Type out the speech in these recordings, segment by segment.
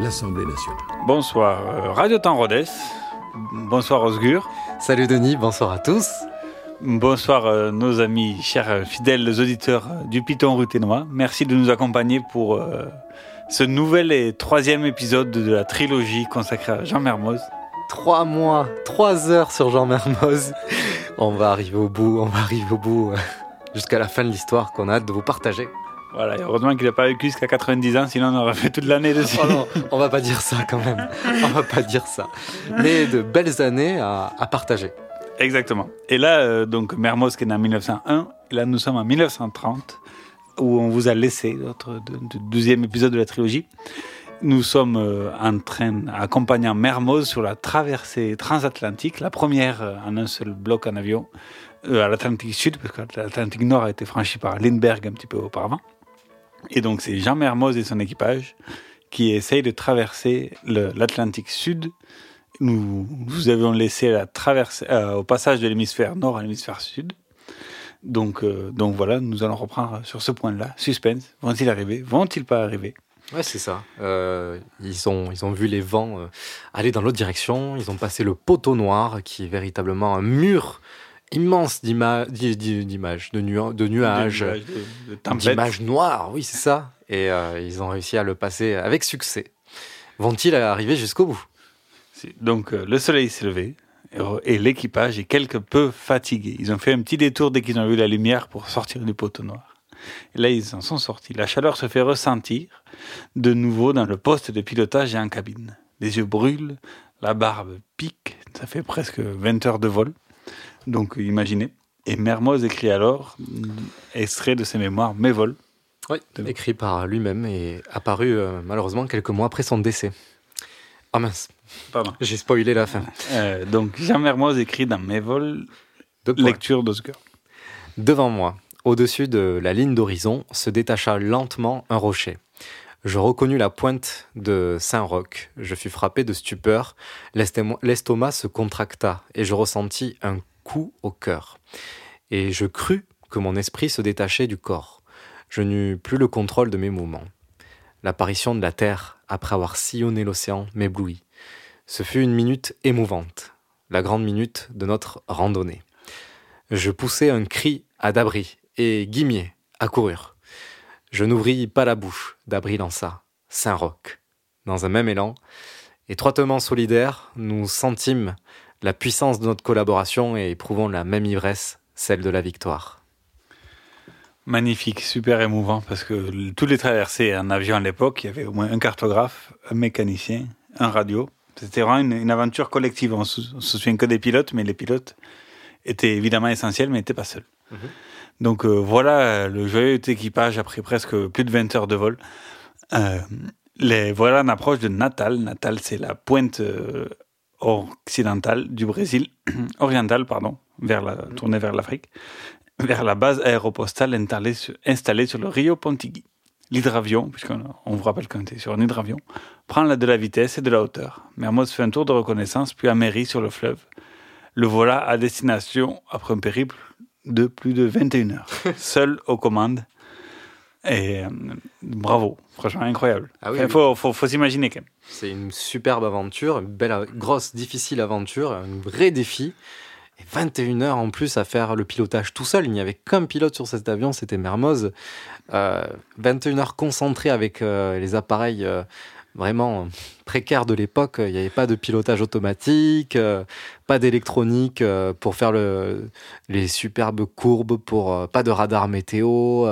l'Assemblée nationale. Bonsoir, euh, Radio Temps Rhodes. Bonsoir Osgur. Salut Denis, bonsoir à tous. Bonsoir euh, nos amis, chers euh, fidèles auditeurs du Python Ruténois. Merci de nous accompagner pour euh, ce nouvel et troisième épisode de la trilogie consacrée à Jean Mermoz. Trois mois, trois heures sur Jean Mermoz. On va arriver au bout, on va arriver au bout jusqu'à la fin de l'histoire qu'on a hâte de vous partager. Voilà, et heureusement qu'il n'a pas vécu jusqu'à 90 ans, sinon on aurait fait toute l'année dessus. Oh non, on va pas dire ça quand même. On va pas dire ça. Mais de belles années à, à partager. Exactement. Et là, euh, donc Mermoz qui est né en 1901, et là nous sommes en 1930, où on vous a laissé notre de- de- deuxième épisode de la trilogie. Nous sommes euh, en train, accompagnant Mermoz sur la traversée transatlantique, la première euh, en un seul bloc en avion, à l'Atlantique Sud, parce que l'Atlantique Nord a été franchi par Lindbergh un petit peu auparavant. Et donc c'est Jean Mermoz et son équipage qui essayent de traverser l'Atlantique Sud nous vous avions laissé la traverse, euh, au passage de l'hémisphère nord à l'hémisphère sud. Donc, euh, donc voilà, nous allons reprendre sur ce point-là. Suspense. Vont-ils arriver Vont-ils pas arriver? Ouais, c'est ça. Euh, ils, ont, ils ont vu les vents euh, aller dans l'autre direction. Ils ont passé le poteau noir, qui est véritablement un mur immense d'ima- d'i- d'i- d'images, de, nua- de nuages, d'images noires. Oui, c'est ça. Et euh, ils ont réussi à le passer avec succès. Vont-ils arriver jusqu'au bout? Donc euh, le soleil s'est levé et, et l'équipage est quelque peu fatigué. Ils ont fait un petit détour dès qu'ils ont vu la lumière pour sortir du poteau noir. Et là, ils en sont sortis. La chaleur se fait ressentir de nouveau dans le poste de pilotage et en cabine. Les yeux brûlent, la barbe pique, ça fait presque 20 heures de vol. Donc imaginez. Et Mermoz écrit alors, extrait de ses mémoires, Mes vols. Oui, écrit par lui-même et apparu euh, malheureusement quelques mois après son décès. Ah mince, Pardon. j'ai spoilé la fin. Euh, donc Jean Mermoz écrit dans Mes vols, Deux points. lecture d'Oscar. Devant moi, au-dessus de la ligne d'horizon, se détacha lentement un rocher. Je reconnus la pointe de Saint-Roch. Je fus frappé de stupeur. L'estomac se contracta et je ressentis un au cœur. Et je crus que mon esprit se détachait du corps. Je n'eus plus le contrôle de mes mouvements. L'apparition de la Terre, après avoir sillonné l'océan, m'éblouit. Ce fut une minute émouvante, la grande minute de notre randonnée. Je poussai un cri à Dabri, et Guimier accoururent. Je n'ouvris pas la bouche, Dabri lança Saint-Roch. Dans un même élan, étroitement solidaires, nous sentîmes la puissance de notre collaboration et éprouvons la même ivresse, celle de la victoire. Magnifique, super émouvant, parce que tous les traversées en avion à l'époque, il y avait au moins un cartographe, un mécanicien, un radio. C'était vraiment une, une aventure collective. On se, on se souvient que des pilotes, mais les pilotes étaient évidemment essentiels, mais n'étaient pas seuls. Donc euh, voilà le joyeux équipage après presque plus de 20 heures de vol. Euh, les, voilà en approche de Natal. Natal, c'est la pointe euh, occidentale du Brésil, orientale, pardon, vers la, tournée vers l'Afrique vers la base aéropostale installée sur, installée sur le Rio Pontigui. L'hydravion, puisqu'on on vous rappelle qu'on était sur un hydravion, prend de la vitesse et de la hauteur. Mermoz fait un tour de reconnaissance, puis amérit sur le fleuve. Le voilà à destination après un périple de plus de 21 heures, seul aux commandes. Et euh, bravo, franchement incroyable. Ah Il oui. faut, faut, faut s'imaginer quand même. C'est une superbe aventure, une belle, grosse, difficile aventure, un vrai défi. Et 21 heures en plus à faire le pilotage tout seul. Il n'y avait qu'un pilote sur cet avion, c'était Mermoz. Euh, 21 heures concentrées avec euh, les appareils euh, vraiment précaire de l'époque. Il n'y avait pas de pilotage automatique, euh, pas d'électronique euh, pour faire le, les superbes courbes, euh, pas de radar météo,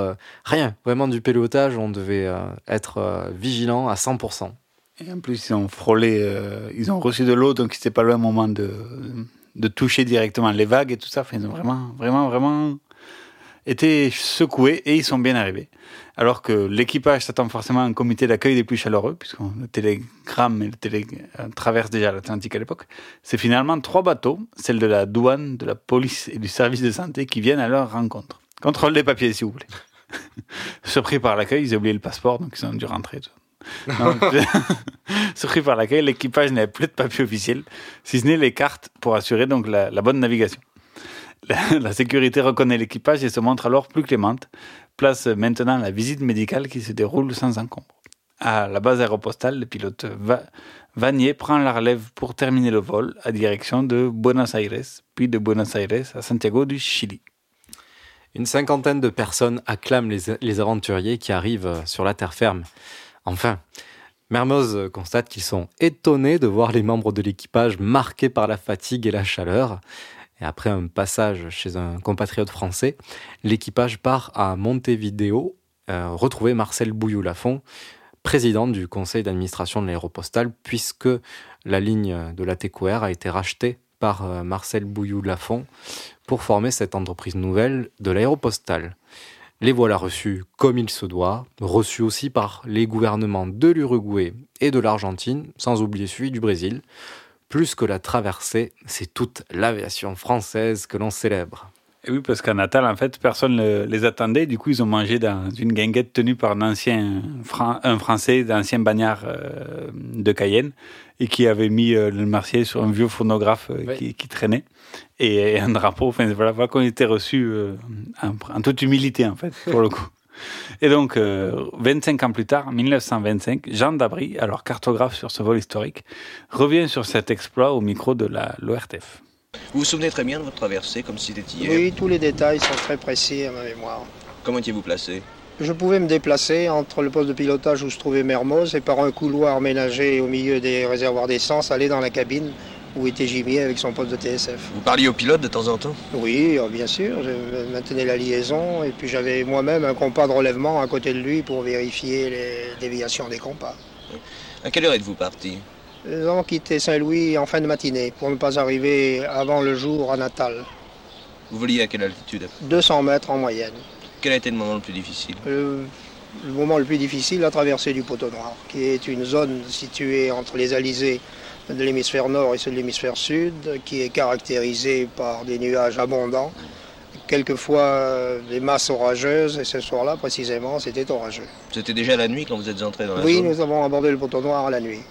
rien. Vraiment du pilotage, on devait être vigilant à 100%. Et en plus, ils ont frôlé, ils ont reçu de l'eau, donc c'était pas le moment de, toucher directement les vagues et tout ça. Ils ont vraiment, vraiment, vraiment été secoués et ils sont bien arrivés. Alors que l'équipage s'attend forcément à un comité d'accueil des plus chaleureux, puisque le télégramme et le télé euh, traversent déjà l'Atlantique à l'époque. C'est finalement trois bateaux, celle de la douane, de la police et du service de santé, qui viennent à leur rencontre. Contrôle des papiers, si vous voulez. Surpris par l'accueil, ils ont oublié le passeport, donc ils ont dû rentrer. Surpris par l'accueil, l'équipage n'avait plus de papiers officiels, si ce n'est les cartes pour assurer donc la bonne navigation. La, sécurité reconnaît l'équipage et se montre alors plus clémente. Place maintenant la visite médicale qui se déroule sans encombre. À la base aéropostale, le pilote Vanier prend la relève pour terminer le vol à direction de Buenos Aires, puis de Buenos Aires à Santiago du Chili. Une cinquantaine de personnes acclament les, les aventuriers qui arrivent sur la terre ferme. Enfin, Mermoz constate qu'ils sont étonnés de voir les membres de l'équipage marqués par la fatigue et la chaleur. Et après un passage chez un compatriote français, l'équipage part à Montevideo euh, retrouver Marcel Bouillou-Lafont, président du conseil d'administration de l'aéropostale, puisque la ligne de la TQR a été rachetée par euh, Marcel Bouillou-Lafont pour former cette entreprise nouvelle de l'aéropostale. Les voilà reçus comme il se doit, reçus aussi par les gouvernements de l'Uruguay et de l'Argentine, sans oublier celui du Brésil, plus que la traversée, c'est toute l'aviation française que l'on célèbre. Et oui, parce qu'à Natal, en fait, personne ne les attendait. Du coup, ils ont mangé dans une guinguette tenue par un ancien un Français, d'ancien bagnard euh, de Cayenne, et qui avait mis euh, le Marseillais sur un vieux phonographe euh, qui, traînait, et, un drapeau. Enfin, voilà, voilà qu'on était reçus en, en, toute humilité, en fait, pour le coup. Et donc, 25 euh, ans plus tard, en 1925, Jean Dabry, alors cartographe sur ce vol historique, revient sur cet exploit au micro de l'ORTF. Vous vous souvenez très bien de votre traversée, comme si c'était hier Oui, tous les détails sont très précis à ma mémoire. Comment étiez-vous placé Je pouvais me déplacer entre le poste de pilotage où se trouvait Mermoz et par un couloir ménagé au milieu des réservoirs d'essence, aller dans la cabine où était Jimmy avec son poste de TSF. Vous parliez au pilote de temps en temps Oui, bien sûr. Je maintenais la liaison et puis j'avais moi-même un compas de relèvement à côté de lui pour vérifier les déviations des compas. À quelle heure êtes-vous parti Nous avons quitté Saint-Louis en fin de matinée pour ne pas arriver avant le jour à Natal. Vous voliez à quelle altitude 200 mètres en moyenne. Quel a été le moment le plus difficile le, le moment le plus difficile, la traversée du poteau noir, qui est une zone située entre les Alizés de l'hémisphère nord et ceux de l'hémisphère sud, qui est caractérisé par des nuages abondants, quelquefois euh, des masses orageuses, et ce soir-là, précisément, c'était orageux. C'était déjà la nuit quand vous êtes entré dans la oui, zone Oui, nous avons abordé le poteau noir à la nuit.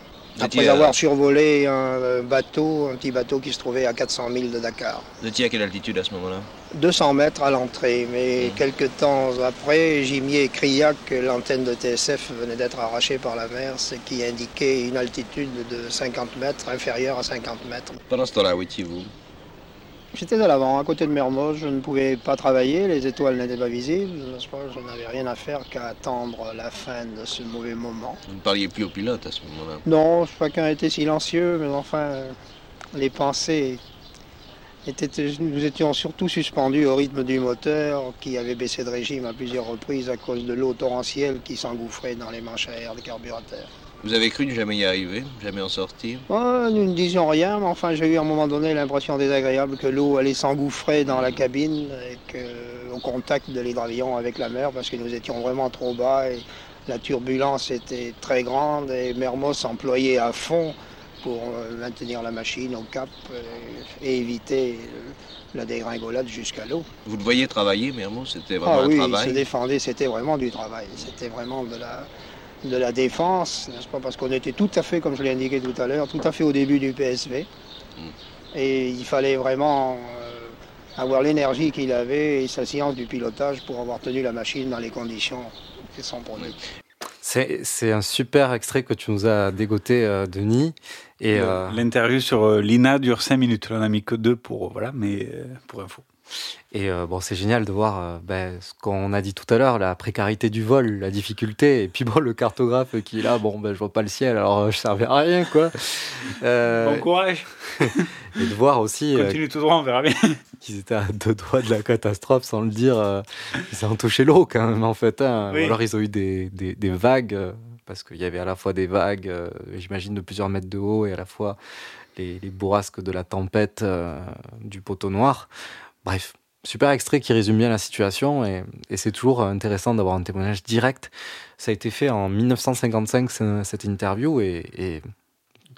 Après avoir survolé un bateau, un petit bateau qui se trouvait à 400 000 de Dakar. Vous étiez à quelle altitude à ce moment-là? 200 mètres à l'entrée, mais mmh. quelques temps après, Gimier cria que l'antenne de TSF venait d'être arrachée par la mer, ce qui indiquait une altitude de 50 mètres, inférieure à 50 mètres. Pendant ce temps-là, où étiez-vous? J'étais à l'avant, à côté de Mermoz, je ne pouvais pas travailler, les étoiles n'étaient pas visibles, je n'avais rien à faire qu'à attendre la fin de ce mauvais moment. Vous ne parliez plus au pilote à ce moment-là Non, chacun était silencieux, mais enfin, les pensées nous étions surtout suspendus au rythme du moteur qui avait baissé de régime à plusieurs reprises à cause de l'eau torrentielle qui s'engouffrait dans les manches à air des carburateurs. Vous avez cru ne jamais y arriver, jamais en sortir oh, Nous ne disions rien, mais enfin j'ai eu à un moment donné l'impression désagréable que l'eau allait s'engouffrer dans la cabine et que, au contact de l'hydravion avec la mer parce que nous étions vraiment trop bas et la turbulence était très grande et Mermoz s'employait à fond pour euh, maintenir la machine au cap euh, et éviter euh, la dégringolade jusqu'à l'eau. Vous le voyez travailler, Mermoz C'était vraiment ah, un oui, travail il se défendait, c'était vraiment du travail. C'était vraiment de la, de la défense, n'est-ce pas Parce qu'on était tout à fait, comme je l'ai indiqué tout à l'heure, tout à fait au début du PSV. Hmm. Et il fallait vraiment avoir l'énergie qu'il avait et sa science du pilotage pour avoir tenu la machine dans les conditions qui sont produites. C'est un super extrait que tu nous as dégoté, Denis. Et euh, L'interview sur euh, Lina dure 5 minutes. On a mis que deux pour, voilà, mais euh, pour info. Et euh, bon, c'est génial de voir euh, ben, ce qu'on a dit tout à l'heure, la précarité du vol, la difficulté, et puis bon, le cartographe qui est là, bon, ben, je vois pas le ciel, alors euh, je servais à rien, quoi. Euh, Bon courage. et de voir aussi Continue tout droit, on verra bien. qu'ils étaient à deux doigts de la catastrophe, sans le dire. ils ont touché l'eau quand même, en fait. hein. Oui. Alors ils ont eu des, des, des vagues, parce qu'il y avait à la fois des vagues, j'imagine, de plusieurs mètres de haut, et à la fois les, les bourrasques de la tempête du poteau noir. Bref, super extrait qui résume bien la situation, et, et c'est toujours intéressant d'avoir un témoignage direct. Ça a été fait en 1955, ce- cette interview, et, et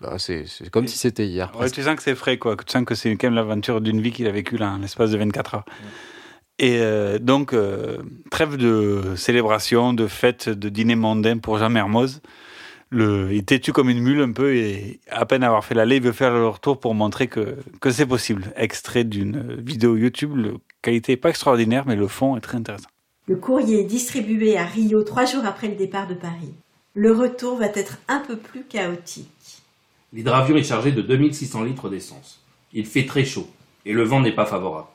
bah, c'est c'est comme si c'était hier. Ouais, tu sens que c'est frais, quoi. Tu sens que c'est quand même l'aventure d'une vie qu'il a vécue là, en l'espace de 24 heures. Et euh, donc, euh, trêve de célébration, de fête, de dîner mondain pour Jean Mermoz. Le, il têtu comme une mule un peu et à peine avoir fait l'aller, il veut faire le retour pour montrer que, que c'est possible. Extrait d'une vidéo YouTube, la qualité n'est pas extraordinaire, mais le fond est très intéressant. Le courrier est distribué à Rio trois jours après le départ de Paris. Le retour va être un peu plus chaotique. L'hydravion est chargé de 2600 litres d'essence. Il fait très chaud et le vent n'est pas favorable.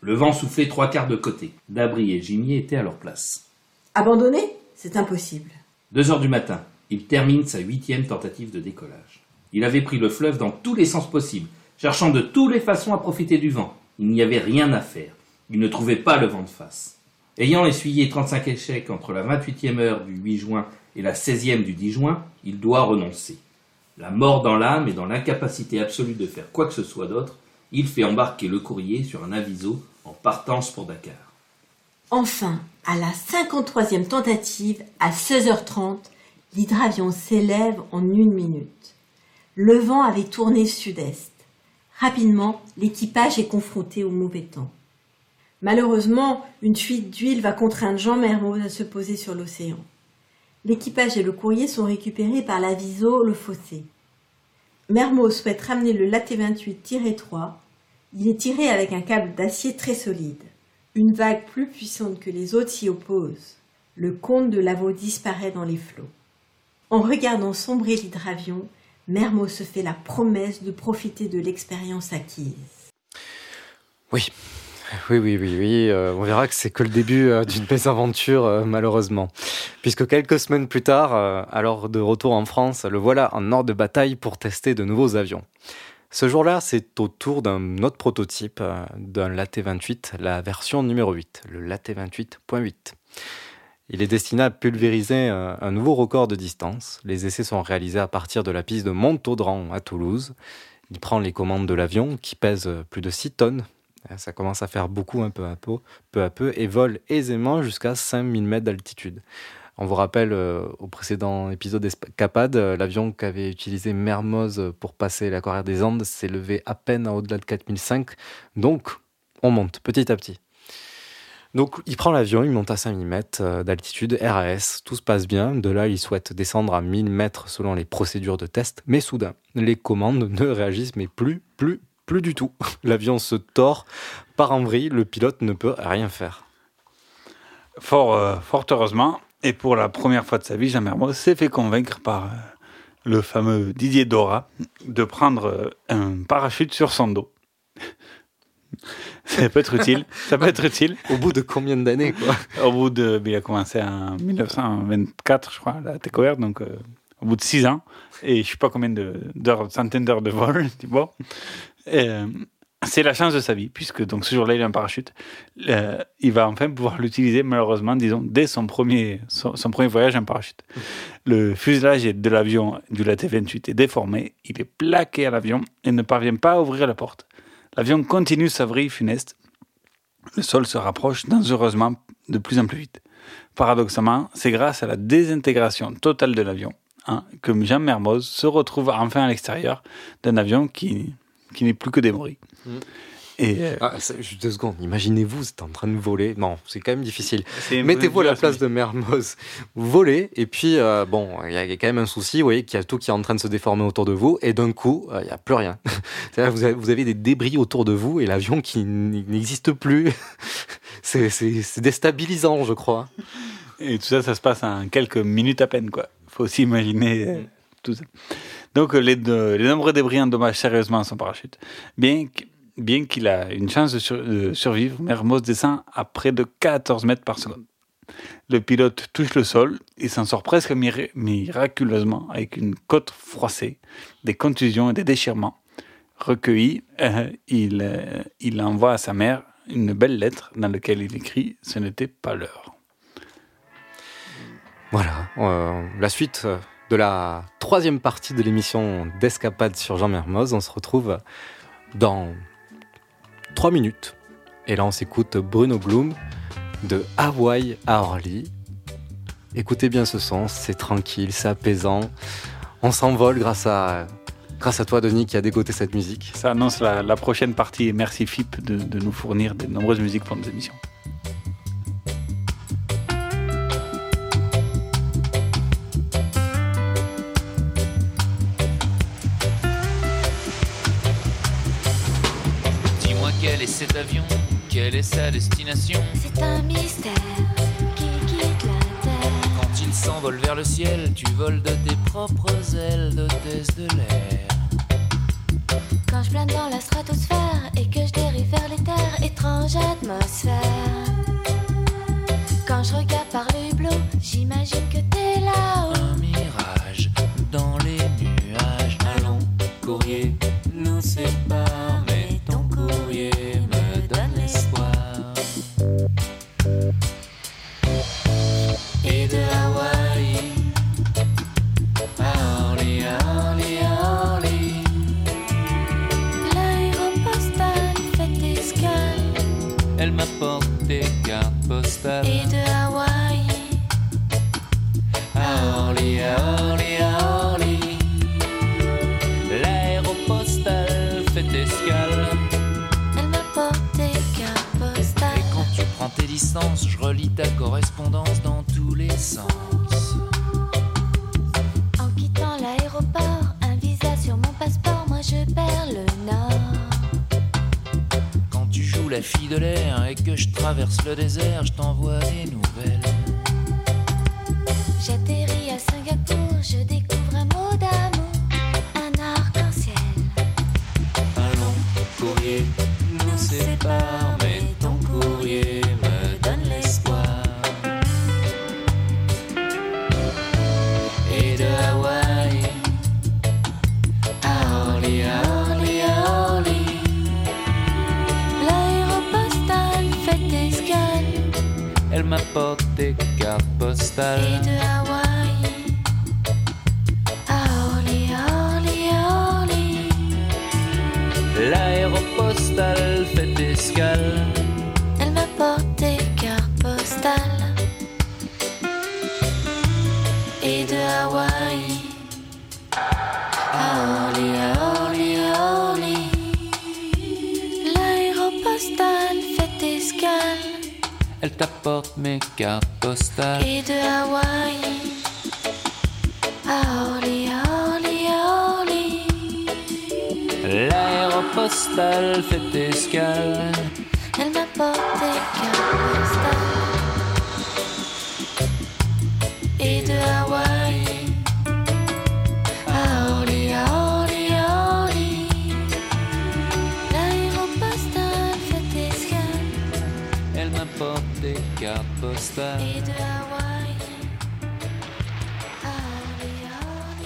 Le vent soufflait trois quarts de côté. Dabri et Gimier étaient à leur place. Abandonner? C'est impossible. Deux heures du matin, il termine sa huitième tentative de décollage. Il avait pris le fleuve dans tous les sens possibles, cherchant de toutes les façons à profiter du vent. Il n'y avait rien à faire. Il ne trouvait pas le vent de face. Ayant essuyé 35 échecs entre la 28e heure du 8 juin et la 16e du 10 juin, il doit renoncer. La mort dans l'âme et dans l'incapacité absolue de faire quoi que ce soit d'autre, il fait embarquer le courrier sur un aviso en partance pour Dakar. Enfin, à la 53e tentative, à 16h30, l'hydravion s'élève en une minute. Le vent avait tourné sud-est. Rapidement, l'équipage est confronté au mauvais temps. Malheureusement, une fuite d'huile va contraindre Jean Mermoz à se poser sur l'océan. L'équipage et le courrier sont récupérés par l'aviso Le Fossé. Mermoz souhaite ramener le Laté 28-3. Il est tiré avec un câble d'acier très solide. Une vague plus puissante que les autres s'y oppose. Le comte de Lavaux disparaît dans les flots. En regardant sombrer l'hydravion, Mermoz se fait la promesse de profiter de l'expérience acquise. Oui, oui, oui, oui, oui. euh, on verra que c'est que le début euh, d'une mésaventure, euh, malheureusement. Puisque quelques semaines plus tard, euh, alors de retour en France, le voilà en ordre de bataille pour tester de nouveaux avions. Ce jour-là, c'est au tour d'un autre prototype, d'un Laté 28, la version numéro 8, le Laté 28.8. Il est destiné à pulvériser un nouveau record de distance. Les essais sont réalisés à partir de la piste de Montaudran à Toulouse. Il prend les commandes de l'avion qui pèse plus de 6 tonnes. Euh, Ça commence à faire beaucoup un peu à peu, peu, à peu et vole aisément jusqu'à 5000 mètres d'altitude. On vous rappelle euh, au précédent épisode d'Escapade, euh, l'avion qu'avait utilisé Mermoz pour passer l'aquarium des Andes s'est levé à peine au-delà de 4005. Donc, on monte petit à petit. Donc, il prend l'avion, il monte à 5000 mètres euh, d'altitude, RAS, tout se passe bien. De là, il souhaite descendre à 1000 mètres selon les procédures de test. Mais soudain, les commandes ne réagissent mais plus, plus, plus du tout. L'avion se tord, part en vrille, le pilote ne peut rien faire. Fort, euh, fort heureusement, et pour la première fois de sa vie, Jean Mermoz s'est fait convaincre par euh, le fameux Didier Dora de prendre un parachute sur son dos. Ça peut être utile. Ça peut être utile. Au bout de combien d'années, quoi Au bout de. Il a commencé en 1924, je crois, la TECOR, donc euh, au bout de six ans. Et je sais pas combien de- d'heures, centaines d'heures de vol. bon. Euh, c'est la chance de sa vie, puisque donc ce jour-là, il a un parachute. Euh, il va enfin pouvoir l'utiliser, malheureusement, disons, dès son premier, son, son premier voyage en parachute. Le fuselage de l'avion du Laté 28 est déformé. Il est plaqué à l'avion et ne parvient pas à ouvrir la porte. L'avion continue sa vrille funeste. Le sol se rapproche dangereusement de plus en plus vite. Paradoxalement, c'est grâce à la désintégration totale de l'avion hein, que Jean Mermoz se retrouve enfin à l'extérieur d'un avion qui, n'est plus que des moris. Mm. Et euh, Ah, c'est- juste deux secondes. Imaginez-vous, vous êtes en train de voler. Non, c'est quand même difficile. C'est Mettez-vous à la place de Mermoz. Vous volez, et puis, euh, bon, il y a quand même un souci. Vous voyez qu'il y a tout qui est en train de se déformer autour de vous, et d'un coup, euh, il n'y a plus rien. C'est-à-dire que vous avez, vous avez des débris autour de vous, et l'avion qui n'existe plus. c'est c'est- c'est déstabilisant, je crois. Et tout ça, ça se passe en quelques minutes à peine, quoi. Faut aussi imaginer euh, tout ça. Donc, euh, les, deux- les nombreux débris endommagent sérieusement son parachute. Bien que bien qu'il a une chance de, sur- survivre, Mermoz descend à près de 14 mètres par seconde. Le pilote touche le sol et s'en sort presque mira- miraculeusement avec une côte froissée, des contusions et des déchirements. Recueilli, euh, il, euh, il envoie à sa mère une belle lettre dans laquelle il écrit « Ce n'était pas l'heure ». Voilà, euh, la suite de la troisième partie de l'émission d'Escapade sur Jean Mermoz. On se retrouve dans trois minutes. Et là, on s'écoute Bruno Bloom de Hawaï à Orly. Écoutez bien ce son, c'est tranquille, c'est apaisant. On s'envole grâce à, toi, Denis, qui a dégoté cette musique. Ça annonce la, prochaine partie merci FIP de nous fournir de nombreuses musiques pour nos émissions. Cet avion, quelle est sa destination C'est un mystère qui quitte la terre. Quand il s'envole vers le ciel, tu voles de tes propres ailes d'hôtesse de l'air. Quand je plane dans la stratosphère et que je dérive vers les terres, étrange atmosphère. Quand je regarde par le hublot, j'imagine que t'es là-haut. Un mirage dans les nuages. Allons, courrier, nous sépare, Et de Hawaï À Orly, à Orly, à Orly. L'aéropostale fait escale. Elle des cartes postales. Et quand tu prends tes distances, je relis ta correspondance dans tous les sens. En quittant l'aéroport, un visa sur mon passeport, moi je perds le nord. Quand tu joues la fille de l'air et que je traverse le désert, je t'envoie des nouvelles. J'atterris à Singapour, je découvre un mot d'amour, un arc-en-ciel. Allons, courrier, nous sépare, Et de Hawaï à Orly, Orly, Orly. L'aéropostale fait escale. Elle m'apporte des cartes postales. Et de Hawaï à Orly, à Orly, Orly. L'aéropostale fait escale. Elle t'apporte mes cartes postales. Et de Hawaï à Orly, Orly, Orly. L'aéropostale fait escale. Cartes postales.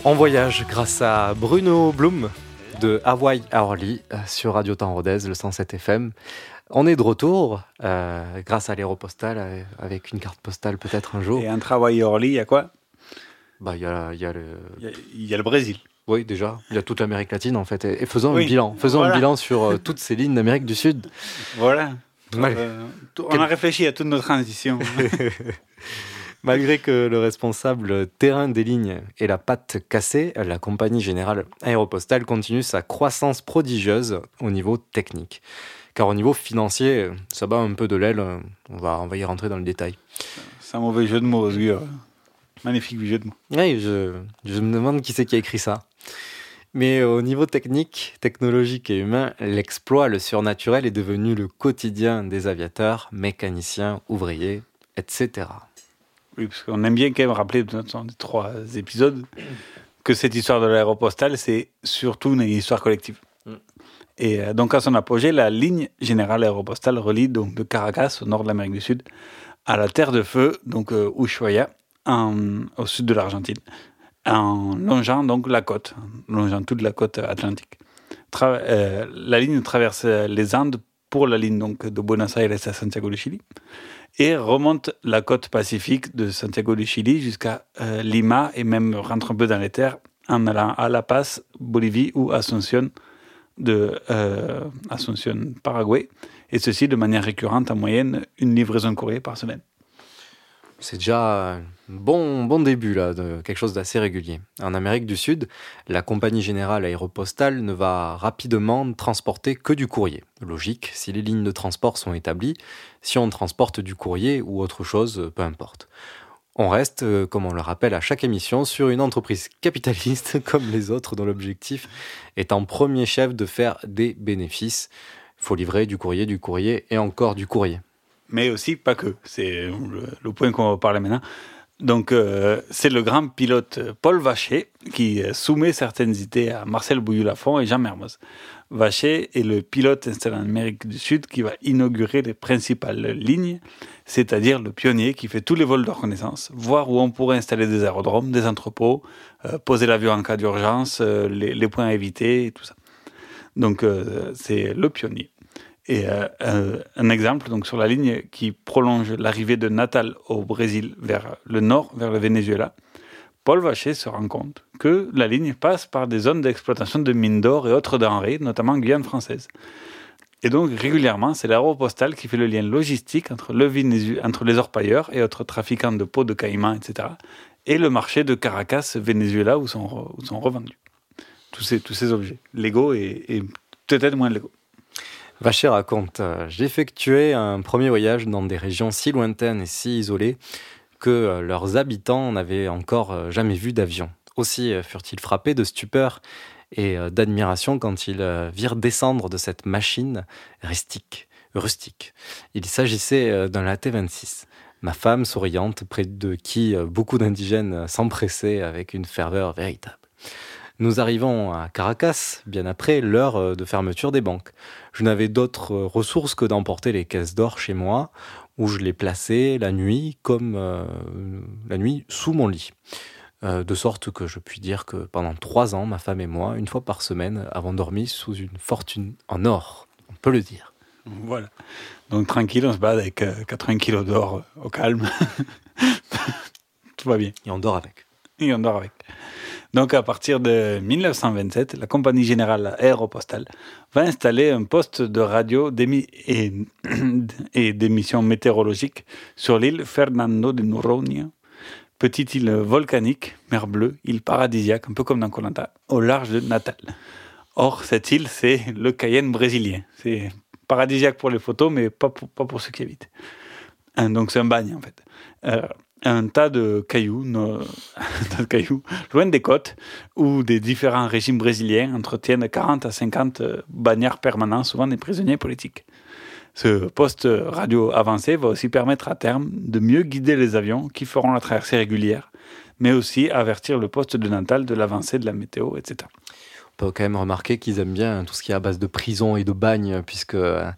On voyage grâce à Bruno Bloom de Hawaii à Orly euh, sur Radio Temps Rodez, le 107 FM. On est de retour euh, grâce à l'aéropostale euh, avec une carte postale peut-être un jour. Et un travail à Orly, il y a quoi? Bah, il y a, il y a le. Il y a- y a le Brésil. Oui, déjà. Il y a toute l'Amérique latine en fait. Et, et faisons Oui. un bilan. Faisons Voilà. un bilan sur euh, toutes ces lignes d'Amérique du Sud. Voilà. Euh, on a réfléchi à toutes nos transitions. Malgré que le responsable terrain des lignes ait la patte cassée, la compagnie générale aéropostale continue sa croissance prodigieuse au niveau technique. Car au niveau financier, ça bat un peu de l'aile. On va, on va y rentrer dans le détail. C'est un mauvais jeu de mots, Osgur. Magnifique jeu de mots. Oui, je, je me demande qui c'est qui a écrit ça. Mais au niveau technique, technologique et humain, l'exploit, le surnaturel est devenu le quotidien des aviateurs, mécaniciens, ouvriers, etc. Oui, parce qu'on aime bien quand même rappeler dans les trois épisodes que cette histoire de l'aéropostale, c'est surtout une histoire collective. Mm. Et euh, donc à son apogée, la ligne générale aéropostale relie donc de Caracas, au nord de l'Amérique du Sud, à la Terre de Feu, donc euh, Ushuaia, en- au sud de l'Argentine, en longeant donc la côte, longeant toute la côte atlantique. Euh, la ligne traverse les Andes pour la ligne donc de Buenos Aires à Santiago du Chili et remonte la côte pacifique de Santiago du Chili jusqu'à euh, Lima et même rentre un peu dans les terres en allant à La Paz, Bolivie ou Asunción de euh, Asunción, Paraguay, et ceci de manière récurrente en moyenne une livraison de courrier par semaine. C'est déjà bon, bon début là, de quelque chose d'assez régulier. En Amérique du Sud, la compagnie générale aéropostale ne va rapidement transporter que du courrier. Logique, si les lignes de transport sont établies, si on transporte du courrier ou autre chose, peu importe. On reste, euh, comme on le rappelle à chaque émission, sur une entreprise capitaliste comme les autres dont l'objectif est en premier chef de faire des bénéfices. Faut livrer du courrier, du courrier et encore du courrier. mais aussi pas que. C'est point qu'on va parler maintenant. Donc, euh, c'est le grand pilote Paul Vacher qui euh, soumet certaines idées à Marcel Bouillou-Lafont et Jean Mermoz. Vacher est le pilote installé en Amérique du Sud qui va inaugurer les principales lignes, c'est-à-dire le pionnier qui fait tous les vols de reconnaissance, voir où on pourrait installer des aérodromes, des entrepôts, euh, poser l'avion en cas d'urgence, les, les points à éviter et tout ça. Donc, c'est le pionnier. Et euh, euh, un exemple, donc sur la ligne qui prolonge l'arrivée de Natal au Brésil vers le nord, vers le Venezuela, Paul Vacher se rend compte que la ligne passe par des zones d'exploitation de mines d'or et autres denrées, notamment en Guyane française. Et donc régulièrement, c'est l'aéropostale qui fait le lien logistique entre, les orpailleurs et autres trafiquants de peaux de caïman, etc., et le marché de Caracas, Venezuela, où sont, revendus tous ces, tous ces objets, légaux et, et peut-être moins légaux. Vacher raconte euh, J'effectuais un premier voyage dans des régions si lointaines et si isolées que euh, leurs habitants n'avaient encore euh, jamais vu d'avion. Aussi furent-ils frappés de stupeur et d'admiration quand ils virent descendre de cette machine rustique. rustique. Il s'agissait d'un LAT-26. Ma femme souriante, près de qui beaucoup d'indigènes s'empressaient avec une ferveur véritable. Nous arrivons à Caracas, bien après l'heure euh, de fermeture des banques. Je n'avais d'autres euh, ressources que d'emporter les caisses d'or chez moi, où je les plaçais la nuit, comme euh, la nuit sous mon lit. Euh, de sorte que je puis dire que pendant trois ans, ma femme et moi, une fois par semaine, avons dormi sous une fortune en or. On peut le dire. Voilà. Donc tranquille, on se balade avec euh, 80 kilos d'or au calme. Tout va bien. Et on dort avec. Et on dort avec. Donc à partir de 1927, la compagnie générale aéropostale va installer un poste de radio et, et d'émissions météorologiques sur l'île Fernando de Noronha, petite île volcanique, mer bleue, île paradisiaque, un peu comme dans Koh Lanta, au large de Natal. Or, cette île, c'est le Cayenne brésilien. C'est paradisiaque pour les photos, mais pas pour, pas pour ceux qui habitent. Hein, Donc c'est un bagne en fait. Euh, un tas de cailloux, loin des côtes, où des différents régimes brésiliens entretiennent 40 à 50 euh, bagnards permanents, souvent des prisonniers politiques. Ce poste radio avancé va aussi permettre à terme de mieux guider les avions qui feront la traversée régulière, mais aussi avertir le poste de Natal de l'avancée de la météo, etc. On peut quand même remarquer qu'ils aiment bien tout ce qui est à base de prison et de bagne, puisque euh,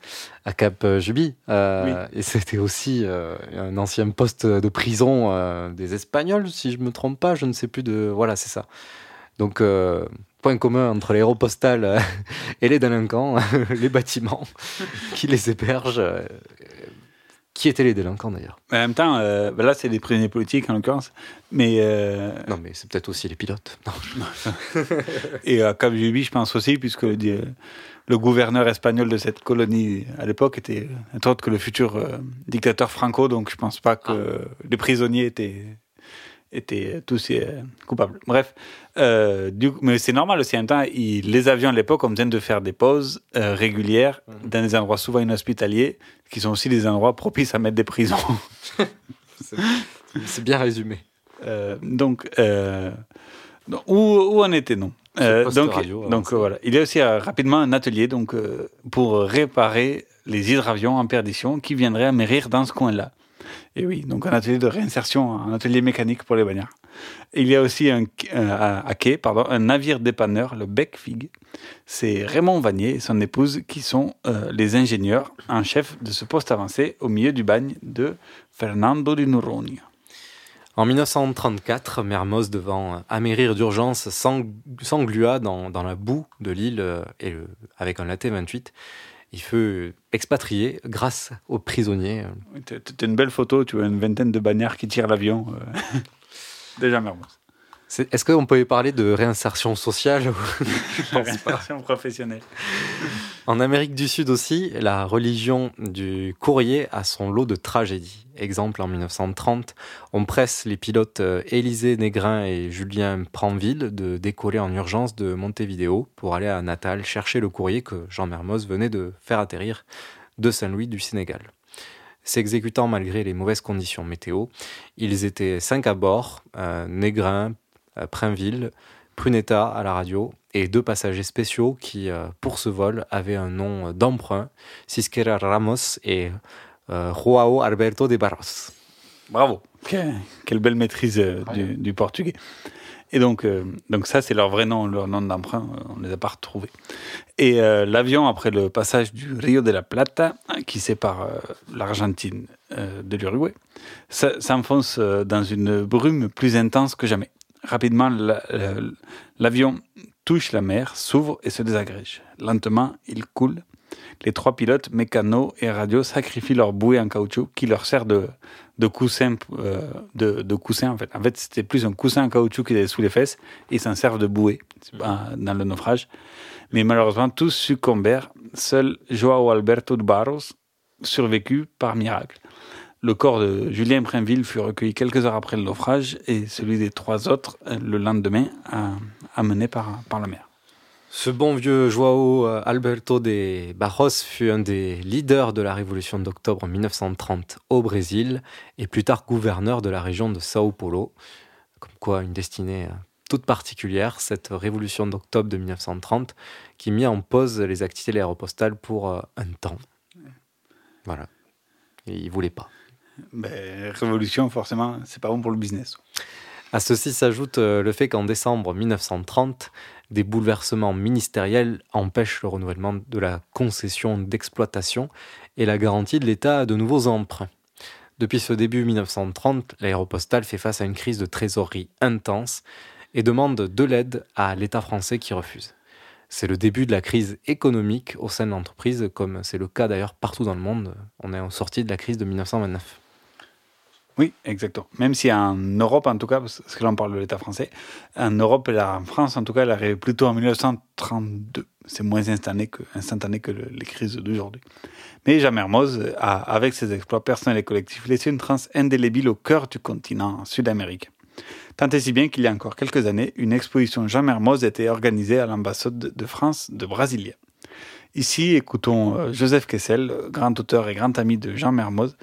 à Cap Juby, euh, et c'était aussi euh, un ancien poste de prison euh, des Espagnols, si je me trompe pas, je ne sais plus de. Voilà, c'est ça. Donc, euh, point commun entre l'aéropostale euh, et les délinquants, les bâtiments qui les hébergent. Euh, qui étaient les délinquants d'ailleurs? En même temps, euh, ben là, c'est des prisonniers politiques en l'occurrence. Mais. euh, Non, mais c'est peut-être aussi les pilotes. Et à Cap Juby, je pense aussi, puisque le, gouverneur espagnol de cette colonie à l'époque était, autres, que le futur euh, dictateur Franco, donc je pense pas que les prisonniers étaient, étaient tous euh, coupables. Bref, euh, du coup- mais c'est normal aussi. En même temps, il- les avions à l'époque ont besoin de faire des pauses euh, régulières dans des endroits souvent inhospitaliers, qui sont aussi des endroits propices à mettre des prisons. C'est bien résumé. Euh, donc, euh, où, où en était non Euh, donc, radio, alors, donc euh, voilà. Il y a aussi euh, rapidement un atelier donc, euh, pour réparer les hydravions en perdition qui viendraient à mérir dans ce coin-là. Et oui, donc un atelier de réinsertion, un atelier mécanique pour les bagnards. Il y a aussi un, euh, à quai pardon, un navire dépanneur, le Bec-Fig. C'est Raymond Vanier et son épouse qui sont euh, les ingénieurs en chef de ce poste avancé au milieu du bagne de Fernando di Noronha. En 1934, Mermoz, devant amérir d'urgence, s'englua dans, dans, la boue de l'île euh, et avec un latte 28. Il fut expatrié grâce aux prisonniers. C'est une belle photo, tu vois, une vingtaine de bagnards qui tirent l'avion. Déjà Mermoz. Est-ce qu'on peut parler de réinsertion sociale Réinsertion professionnelle. En Amérique du Sud aussi, la religion du courrier a son lot de tragédies. Exemple, en 1930, on presse les pilotes euh, Élisée Négrin et Julien Pranville de décoller en urgence de Montevideo pour aller à Natal chercher le courrier que Jean Mermoz venait de faire atterrir de Saint-Louis du Sénégal s'exécutant malgré les mauvaises conditions météo. Ils étaient cinq à bord, euh, Négrin, Prinville, Prunetta à la radio et deux passagers spéciaux qui, euh, pour ce vol, avaient un nom d'emprunt, Sisquera Ramos et Joao Alberto de Barros. Bravo, quelle belle maîtrise du, du, portugais. Et donc, donc ça, c'est leur vrai nom, leur nom d'emprunt, on ne les a pas retrouvés. Et l'avion, après le passage du Rio de la Plata, qui sépare l'Argentine de l'Uruguay, s'enfonce dans une brume plus intense que jamais. Rapidement, l'avion touche la mer, s'ouvre et se désagrège. Lentement, il coule. Les trois pilotes, mécano et radio, sacrifient leur bouée en caoutchouc qui leur sert de, euh, coussin en fait. En fait, c'était plus un coussin en caoutchouc qu'ils avaient sous les fesses. Ils s'en servent de bouée dans le naufrage. Mais malheureusement, tous succombèrent. Seul Joao Alberto de Barros survécut par miracle. Le corps de Julien Prinville fut recueilli quelques heures après le naufrage et celui des trois autres euh, le lendemain, amené par, par la mer. Ce bon vieux Joao euh, Alberto de Barros fut un des leaders de la révolution d'octobre 1930 au Brésil et plus tard gouverneur de la région de Sao Paulo. Comme quoi, une destinée euh, toute particulière, cette révolution d'octobre de 1930 qui mit en pause les activités de l'aéropostale pour un temps. Voilà. Il voulait pas ben, révolution, forcément, c'est pas bon pour le business. À ceci s'ajoute euh, le fait qu'en décembre 1930, des bouleversements ministériels empêchent le renouvellement de la concession d'exploitation et la garantie de l'État de nouveaux emprunts. Depuis ce début 1930, l'aéropostale fait face à une crise de trésorerie intense et demande de l'aide à l'État français qui refuse. C'est le début de la crise économique au sein de l'entreprise, comme c'est le cas d'ailleurs partout dans le monde. On est en sortie de la crise de 1929. Oui, exactement. Même si en Europe, en tout cas, parce que là on parle de l'État français, en Europe et en France, en tout cas, elle arrive plutôt en 1932. C'est moins instantané que, les crises d'aujourd'hui. Mais Jean Mermoz a, avec ses exploits personnels et collectifs, laissé une trace indélébile au cœur du continent sud-américain. Tant et si bien qu'il y a encore quelques années, une exposition Jean Mermoz était organisée à l'ambassade de France de Brasilia. Ici, écoutons euh, Joseph Kessel, grand auteur et grand ami de Jean Mermoz,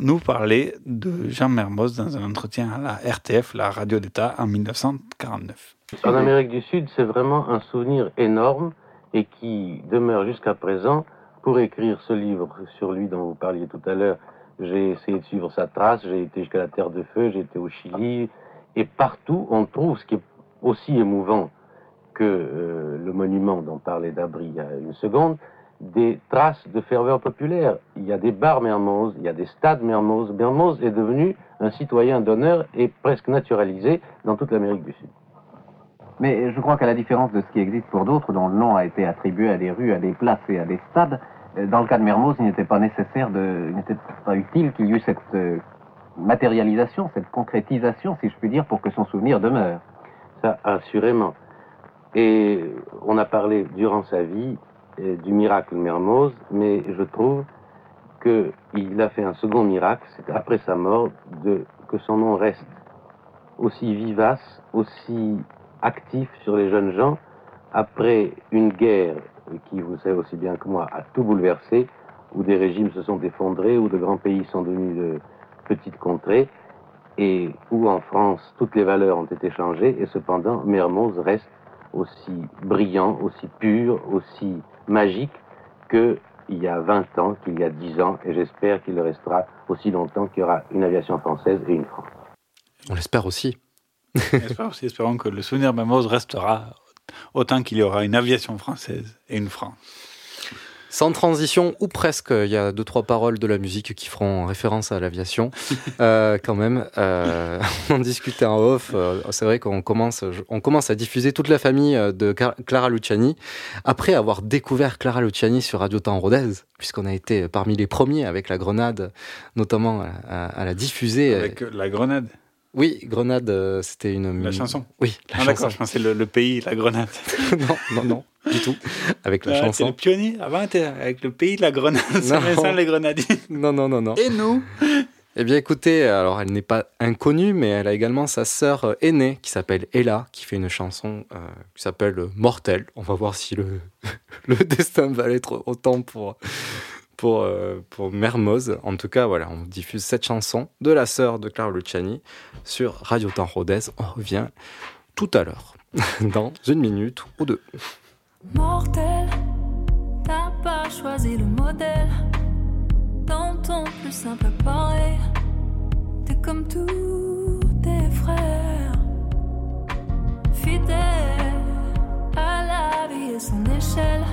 nous parler de Jean Mermoz dans un entretien à la RTF, la radio d'État, en 1949. En Amérique du Sud, c'est vraiment un souvenir énorme et qui demeure jusqu'à présent. Pour écrire ce livre sur lui dont vous parliez tout à l'heure, j'ai essayé de suivre sa trace, j'ai été jusqu'à la Terre de Feu, j'ai été au Chili, et partout on trouve ce qui est aussi émouvant que euh, le monument dont parlait Dabri il y a une seconde, des traces de ferveur populaire. Il y a des bars Mermoz, il y a des stades Mermoz. Mermoz est devenu un citoyen d'honneur et presque naturalisé dans toute l'Amérique du Sud. Mais je crois qu'à la différence de ce qui existe pour d'autres, dont le nom a été attribué à des rues, à des places et à des stades, euh, dans le cas de Mermoz, il n'était pas nécessaire de, il n'était pas utile qu'il y eût cette euh, matérialisation, cette concrétisation, si je puis dire, pour que son souvenir demeure. Ça, assurément. Et on a parlé durant sa vie du miracle Mermoz, mais je trouve qu'il a fait un second miracle, c'est après sa mort, que son nom reste aussi vivace, aussi actif sur les jeunes gens, après une guerre qui, vous savez aussi bien que moi, a tout bouleversé, où des régimes se sont effondrés, où de grands pays sont devenus de petites contrées, et où en France toutes les valeurs ont été changées, et cependant Mermoz reste aussi brillant, aussi pur, aussi magique que il y a 20 ans qu'il y a 10 ans, et j'espère qu'il le restera aussi longtemps qu'il y aura une aviation française et une France. On l'espère aussi. J'espère aussi, espérons que le souvenir Mermoz restera autant qu'il y aura une aviation française et une France. Sans transition, ou presque, il y a deux, trois paroles de la musique qui feront référence à l'aviation. Euh, quand même, euh, on discutait en off. euh, c'est vrai qu'on commence, on commence à diffuser toute la famille euh, de Clara Luciani. Après avoir découvert Clara Luciani sur Radio Temps Rodez, puisqu'on a été parmi les premiers avec la Grenade, notamment à, à- à la diffuser. Avec la Grenade. Oui, Grenade, euh, c'était une... La chanson Oui, la Ah, d'accord, chanson. je pensais le, le pays, la Grenade. non, non, non, du tout. Avec la Ah, chanson. le pionnier. Avant, t'es avec le pays de la Grenade. Ça, les Grenadiers. Non, non, non, non. Et nous Eh bien, écoutez, alors elle n'est pas inconnue, mais elle a également sa sœur euh, aînée qui s'appelle Ella, qui fait une chanson euh, qui s'appelle Mortel. On va voir si le, le destin va être autant pour, pour, euh, pour Mermoz. En tout cas, voilà, on diffuse cette chanson de la sœur de Clara Luciani sur Radio Temps Rodez. On revient tout à l'heure, dans une minute ou deux. Mortel, t'as pas choisi le modèle. Dans ton plus simple appareil, t'es comme tous tes frères. Fidèle à la vie et son échelle.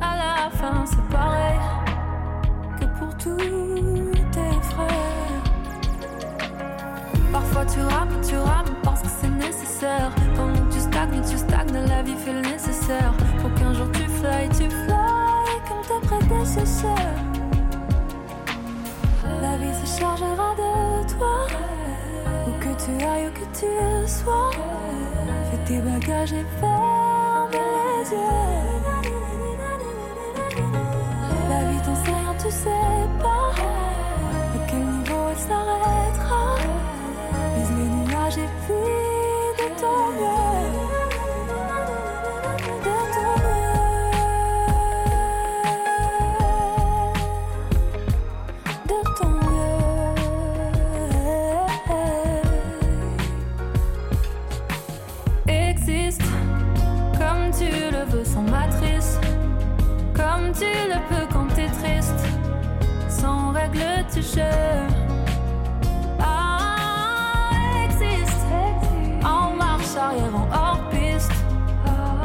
À la fin, c'est pareil que pour tous tes frères. Parfois tu rames, tu rames parce que c'est nécessaire. Pendant que tu stagnes, tu stagnes, la vie fait le nécessaire. Pour qu'un jour tu fly, tu fly comme tes prédécesseurs. La vie se chargera de toi. Où que tu ailles, où que tu sois. Fais tes bagages et ferme les yeux. Sais pas. À quel niveau elle s'arrêtera. Vise les nuages et puis de ton. Ah, en marche arrière, en hors piste,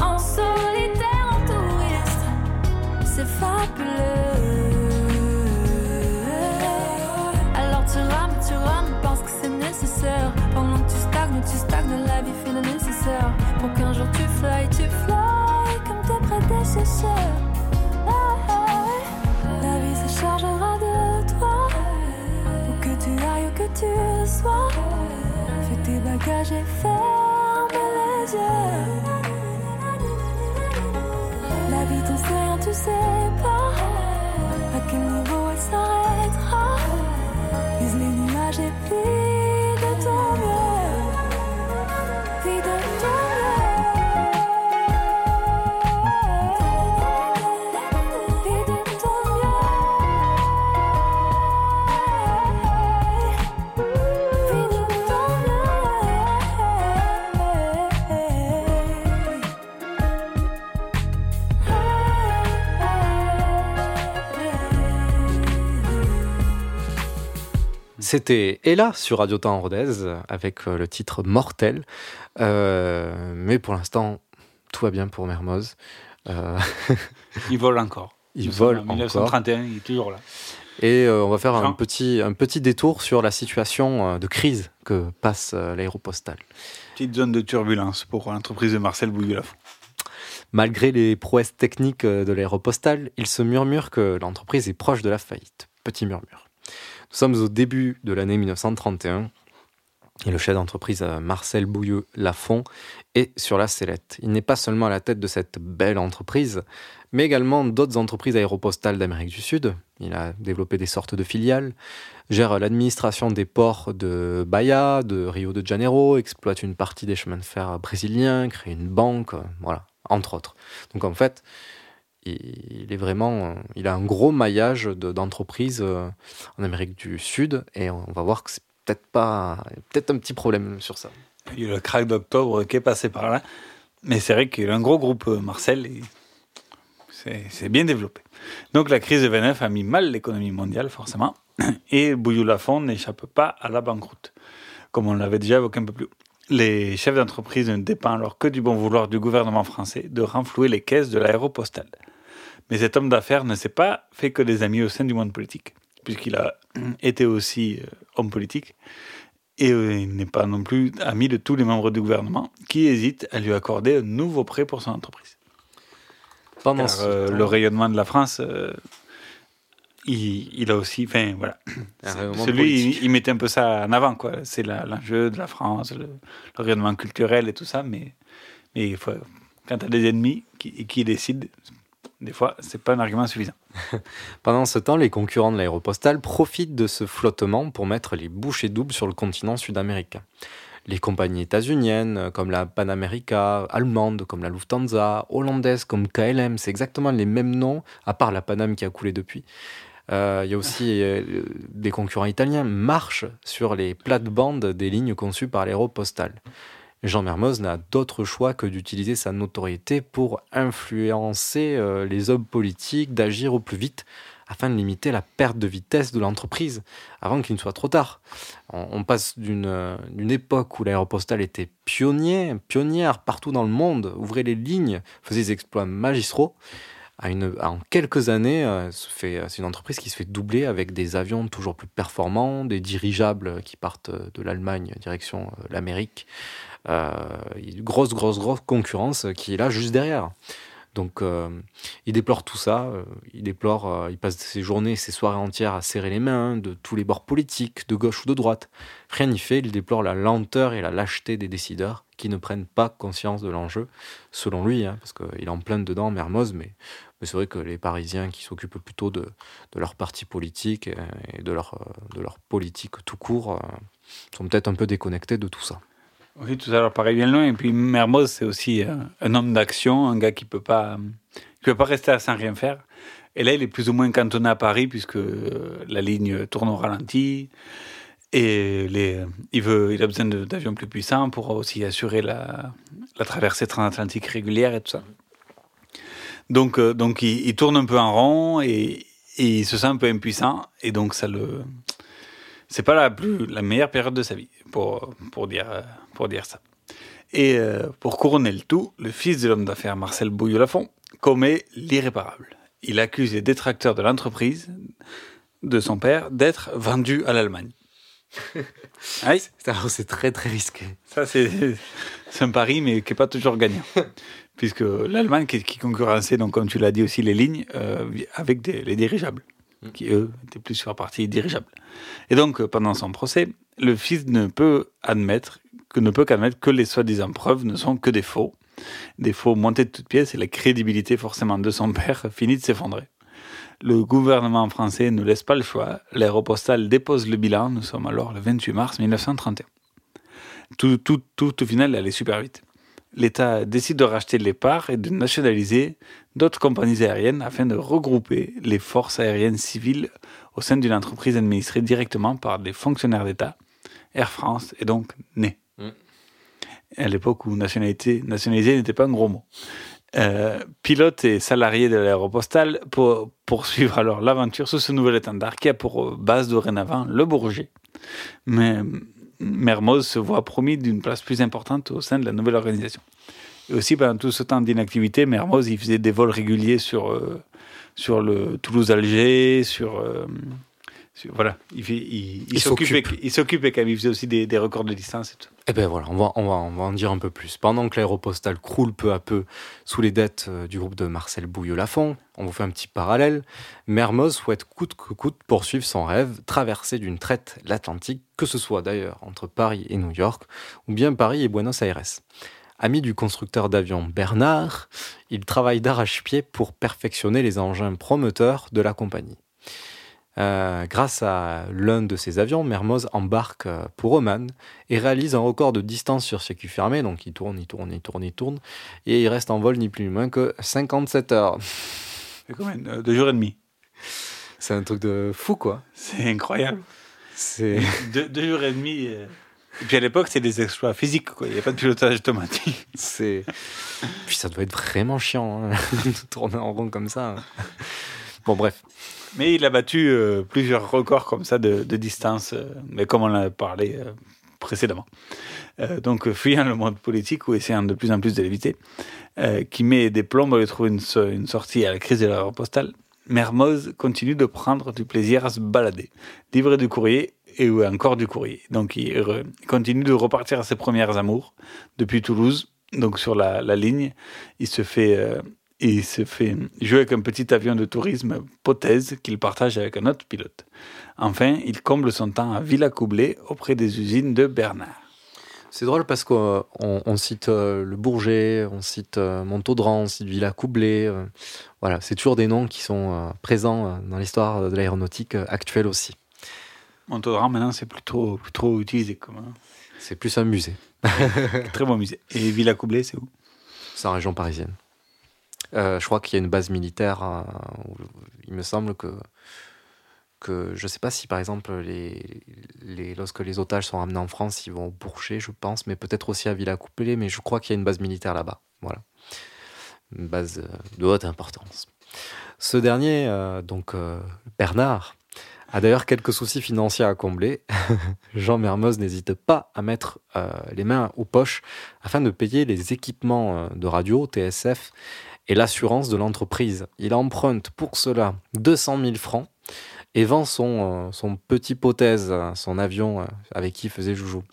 en solitaire, en touriste. C'est fabuleux. Alors tu rames, tu rames parce que c'est nécessaire. Pendant que tu stagnes, tu stagnes, la vie fait le nécessaire. Pour qu'un jour tu fly, tu fly comme tes prédécesseurs. Bagages et ferme les. La vie t'enseigne, tu sais. À quel niveau C'était Ella sur Radio Temps Rodez avec euh, le titre Mortel. Euh, mais pour l'instant, tout va bien pour Mermoz. Euh, Il vole encore. Il Nous vole en encore. 1931, il est toujours là. Et euh, on va faire un petit, un petit détour sur la situation de crise que passe l'aéropostale. Petite zone de turbulence pour l'entreprise de Marcel Bouillou-Lafont. Malgré les prouesses techniques de l'aéropostale, il se murmure que l'entreprise est proche de la faillite. Petit murmure. Nous sommes au début de l'année 1931 et le chef d'entreprise euh, Marcel Bouilleux-Lafont est sur la sellette. Il n'est pas seulement à la tête de cette belle entreprise, mais également d'autres entreprises aéropostales d'Amérique du Sud. Il a développé des sortes de filiales, gère l'administration des ports de Bahia, de Rio de Janeiro, exploite une partie des chemins de fer brésiliens, crée une banque, euh, voilà, entre autres. Donc en fait, il est vraiment, euh, il a un gros maillage de- d'entreprises euh, en Amérique du Sud et on va voir que c'est peut-être pas, peut-être un petit problème sur ça. Il y a eu le crack d'octobre qui est passé par là. Mais c'est vrai qu'il a un gros groupe, euh, Marcel. et c'est bien développé. Donc la crise de 29 a mis mal l'économie mondiale, forcément, et Bouillou-Lafont n'échappe pas à la banqueroute, comme on l'avait déjà évoqué un peu plus haut. Les chefs d'entreprise ne dépendent alors que du bon vouloir du gouvernement français de renflouer les caisses de l'aéropostale. Mais cet homme d'affaires ne s'est pas fait que des amis au sein du monde politique, puisqu'il a été aussi euh, homme politique, et euh, il n'est pas non plus ami de tous les membres du gouvernement qui hésitent à lui accorder un nouveau prêt pour son entreprise. Pendant Car, ce euh, le rayonnement de la France, euh, il, il a aussi, enfin voilà, celui il, il mettait un peu ça en avant quoi. C'est l'enjeu de la France, le, le rayonnement culturel et tout ça, mais mais il faut, quand tu as des ennemis qui, qui décident, des fois c'est pas un argument suffisant. Pendant ce temps, les concurrents de l'aéropostale profitent de ce flottement pour mettre les bouchées doubles sur le continent sud-américain. Les compagnies états-uniennes comme la Pan America, allemandes comme la Lufthansa, hollandaises comme KLM, c'est exactement les mêmes noms, à part la Paname qui a coulé depuis. Euh, Il y a aussi euh, des concurrents italiens marchent sur les plates-bandes des lignes conçues par l'aéropostale. Jean Mermoz n'a d'autre choix que d'utiliser sa notoriété pour influencer euh, les hommes politiques d'agir au plus vite afin de limiter la perte de vitesse de l'entreprise avant qu'il ne soit trop tard. On, passe d'une euh, d'une époque où l'aéropostale était pionnier, pionnière partout dans le monde, ouvrait les lignes, faisait des exploits magistraux, à une, en quelques années, euh, c'est une entreprise qui se fait doubler avec des avions toujours plus performants, des dirigeables qui partent de l'Allemagne direction l'Amérique. Euh, grosse, grosse, grosse concurrence qui est là juste derrière. Donc, euh, il déplore tout ça. euh, il déplore, il passe ses journées, ses soirées entières à serrer les mains de tous les bords politiques, de gauche ou de droite. Rien n'y fait. Il déplore la lenteur et la lâcheté des décideurs qui ne prennent pas conscience de l'enjeu, selon lui, hein, parce qu'il en plein dedans, Mermoz, mais, mais c'est vrai que les Parisiens qui s'occupent plutôt de, leur parti politique et, de, leur, politique tout court sont peut-être un peu déconnectés de tout ça. Oui, tout ça leur paraît bien loin. Et puis Mermoz, c'est aussi euh, un homme d'action, un gars qui peut pas, peut pas rester sans rien faire. Et là, il est plus ou moins cantonné à Paris puisque euh, la ligne tourne au ralenti. Et il, veut, il a besoin d'avions plus puissants pour aussi assurer la, traversée transatlantique régulière et tout ça. Donc, euh, donc il, il tourne un peu en rond et, et il se sent un peu impuissant. Et donc, ça le. C'est pas la, plus, la meilleure période de sa vie, pour, pour, dire, pour dire ça. Et euh, pour couronner le tout, le fils de l'homme d'affaires Marcel Bouillou-Lafont commet l'irréparable. Il accuse les détracteurs de l'entreprise de son père d'être vendu à l'Allemagne. Oui. C'est très très risqué. Ça, c'est c'est un pari, mais qui n'est pas toujours gagnant. Puisque l'Allemagne, qui, qui concurrençait, donc, comme tu l'as dit aussi, les lignes euh, avec des, les dirigeables, qui eux étaient plus sur la partie dirigeable. Et donc, euh, pendant son procès, le fils ne peut admettre que ne peut qu'admettre que les soi-disant preuves ne sont que des faux, des faux montés de toutes pièces, et la crédibilité forcément de son père finit de s'effondrer. Le gouvernement français ne laisse pas le choix. L'aéropostale dépose le bilan. Nous sommes alors le 28 mars 1931. Tout, tout, tout au final allait super vite. L'État décide de racheter les parts et de nationaliser d'autres compagnies aériennes afin de regrouper les forces aériennes civiles au sein d'une entreprise administrée directement par des fonctionnaires d'État. Air France est donc née. Mm. À l'époque où nationalité, nationalisé n'était pas un gros mot. Euh, pilotes et salariés de l'aéropostale pour poursuivre alors l'aventure sous ce nouvel étendard qui a pour base dorénavant le Bourget. Mais Mermoz se voit promis d'une place plus importante au sein de la nouvelle organisation. Et aussi, pendant tout ce temps d'inactivité, Mermoz il faisait des vols réguliers sur, euh, sur le Toulouse-Alger, sur, euh, sur- Voilà, il, il, Il s'occupait quand même, il faisait aussi des, des records de distance et tout. Eh ben voilà, on va, on, va, on va en dire un peu plus. Pendant que l'aéropostale croule peu à peu sous les dettes euh, du groupe de Marcel Bouilleux-Lafont, on vous fait un petit parallèle, Mermoz souhaite coûte que coûte poursuivre son rêve, traverser d'une traite l'Atlantique, que ce soit d'ailleurs entre Paris et New York, ou bien Paris et Buenos Aires. Ami du constructeur d'avions Bernard, il travaille d'arrache-pied pour perfectionner les engins promoteurs de la compagnie. Euh, grâce à l'un de ces avions, Mermoz embarque euh, pour Oman et réalise un record de distance sur circuit fermé. Donc il tourne, il tourne, il tourne, il tourne. Et il reste en vol ni plus ni moins que 57 heures. C'est combien euh, Deux jours et demi? C'est un truc de fou, quoi. C'est incroyable. C'est. deux, deux jours et demi. euh, Et puis à l'époque, c'est des exploits physiques, quoi. Il n'y a pas de pilotage automatique. C'est. Puis ça doit être vraiment chiant, hein, de tourner en rond comme ça. Bon, bref. Mais il a battu euh, plusieurs records comme ça de, de distance, euh, mais comme on l'a parlé euh, précédemment. Donc, fuyant le monde politique ou essayant de plus en plus de l'éviter, qui met des plombs à lui trouver une, so- une sortie à la crise de l'aéropostale, Mermoz continue de prendre du plaisir à se balader, livrer du courrier et encore du courrier. Donc, il, continue de repartir à ses premières amours depuis Toulouse, donc sur la, ligne. Il se fait. euh, il se fait jouer avec un petit avion de tourisme Pothèse qu'il partage avec un autre pilote. Enfin, il comble son temps à Villacoublay auprès des usines de Bernard. C'est drôle parce qu'on on- on cite euh, le Bourget, on cite euh, Montaudran, on cite Villacoublay. euh, voilà, c'est toujours des noms qui sont présents dans l'histoire de l'aéronautique actuelle aussi. Montaudran, maintenant, c'est plus trop, plus trop utilisé comme un C'est plus un musée. très bon musée. Et Villacoublay, c'est où? C'est en région parisienne. Euh, je crois qu'il y a une base militaire. euh, où il me semble que, que je ne sais pas si par exemple les, les, lorsque les otages sont ramenés en France, ils vont au Bourget, je pense, mais peut-être aussi à Villacoublay. Mais je crois qu'il y a une base militaire là-bas. Voilà, une base euh, de haute importance. Ce dernier, euh, donc euh, Bernard, a d'ailleurs quelques soucis financiers à combler. Jean Mermoz n'hésite pas à mettre euh, les mains aux poches afin de payer les équipements euh, de radio, TSF, et l'assurance de l'entreprise. Il emprunte pour cela 200 000 francs et vend son, euh, son petit pothèse, son avion euh, avec qui il faisait joujou.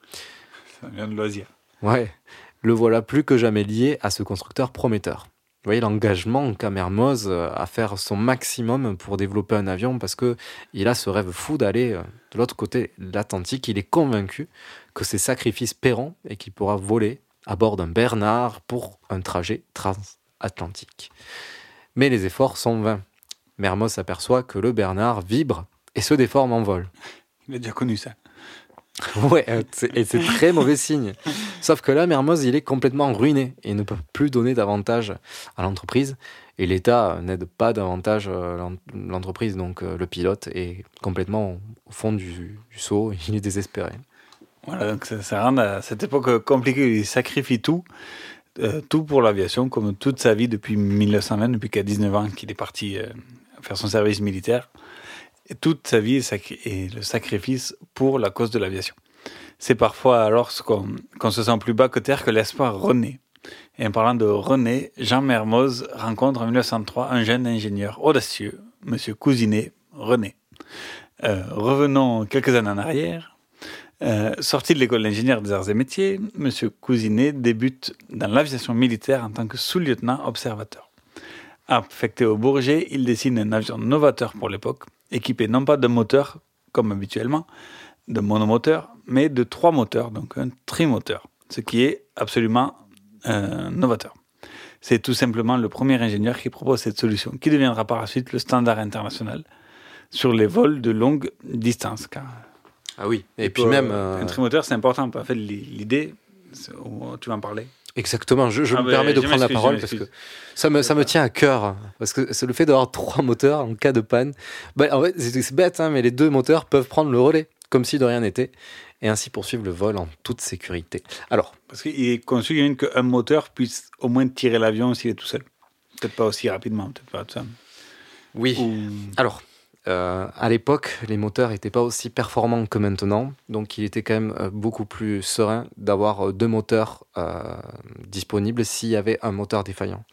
Ça vient de loisir. Ouais, le voilà plus que jamais lié à ce constructeur prometteur. Vous voyez l'engagement qu'a Mermoz euh, à faire son maximum pour développer un avion parce que il a ce rêve fou d'aller euh, de l'autre côté de l'Atlantique. Il est convaincu que ses sacrifices paieront et qu'il pourra voler à bord d'un Bernard pour un trajet transatlantique. Mais les efforts sont vains. Mermoz s'aperçoit que le Bernard vibre et se déforme en vol. Il a déjà connu ça. Ouais, euh, et c'est très mauvais signe. Sauf que là, Mermoz, il est complètement ruiné et ne peut plus donner davantage à l'entreprise. Et l'État n'aide pas davantage euh, l'en- l'entreprise, donc euh, le pilote est complètement au fond du, du il est désespéré. Voilà, donc ça, rend cette époque compliquée. Il sacrifie tout, tout pour l'aviation, comme toute sa vie depuis 1920, depuis qu'à 19 ans qu'il est parti faire son service militaire. Toute sa vie est, le sacrifice pour la cause de l'aviation. C'est parfois alors qu'on qu'on se sent plus bas que terre que l'espoir renaît. Et en parlant de René, Jean Mermoz rencontre en 1903 un jeune ingénieur audacieux, Monsieur Cousinet René. Euh, revenons quelques années en arrière. Euh, sorti de l'école d'ingénieur des arts et métiers, M. Cousinet débute dans l'aviation militaire en tant que sous-lieutenant observateur. Affecté au Bourget, il dessine un avion novateur pour l'époque, équipé non pas de moteur, comme habituellement, de monomoteur, mais de trois moteurs, donc un trimoteur, ce qui est absolument euh, novateur. C'est tout simplement le premier ingénieur qui propose cette solution, qui deviendra par la suite le standard international sur les vols de longue distance. Car Ah oui, et puis puis même, euh, Un trimoteur, c'est important. En fait, l'idée, tu vas en parler Exactement, je, je Ah me permets de prendre la parole parce que ça me, ça me tient à cœur. Parce que c'est le fait d'avoir trois moteurs en cas de panne. Ben, en fait, c'est bête, hein, mais les deux moteurs peuvent prendre le relais, comme si de rien n'était, et ainsi poursuivre le vol en toute sécurité. Alors, Parce qu'il est conçu qu'un moteur puisse au moins tirer l'avion s'il est tout seul. Peut-être pas aussi rapidement, peut-être pas tout ça. Oui. Alors, euh, à l'époque, les moteurs n'étaient pas aussi performants que maintenant, donc il était quand même euh, beaucoup plus serein d'avoir euh, deux moteurs euh, disponibles s'il y avait un moteur défaillant.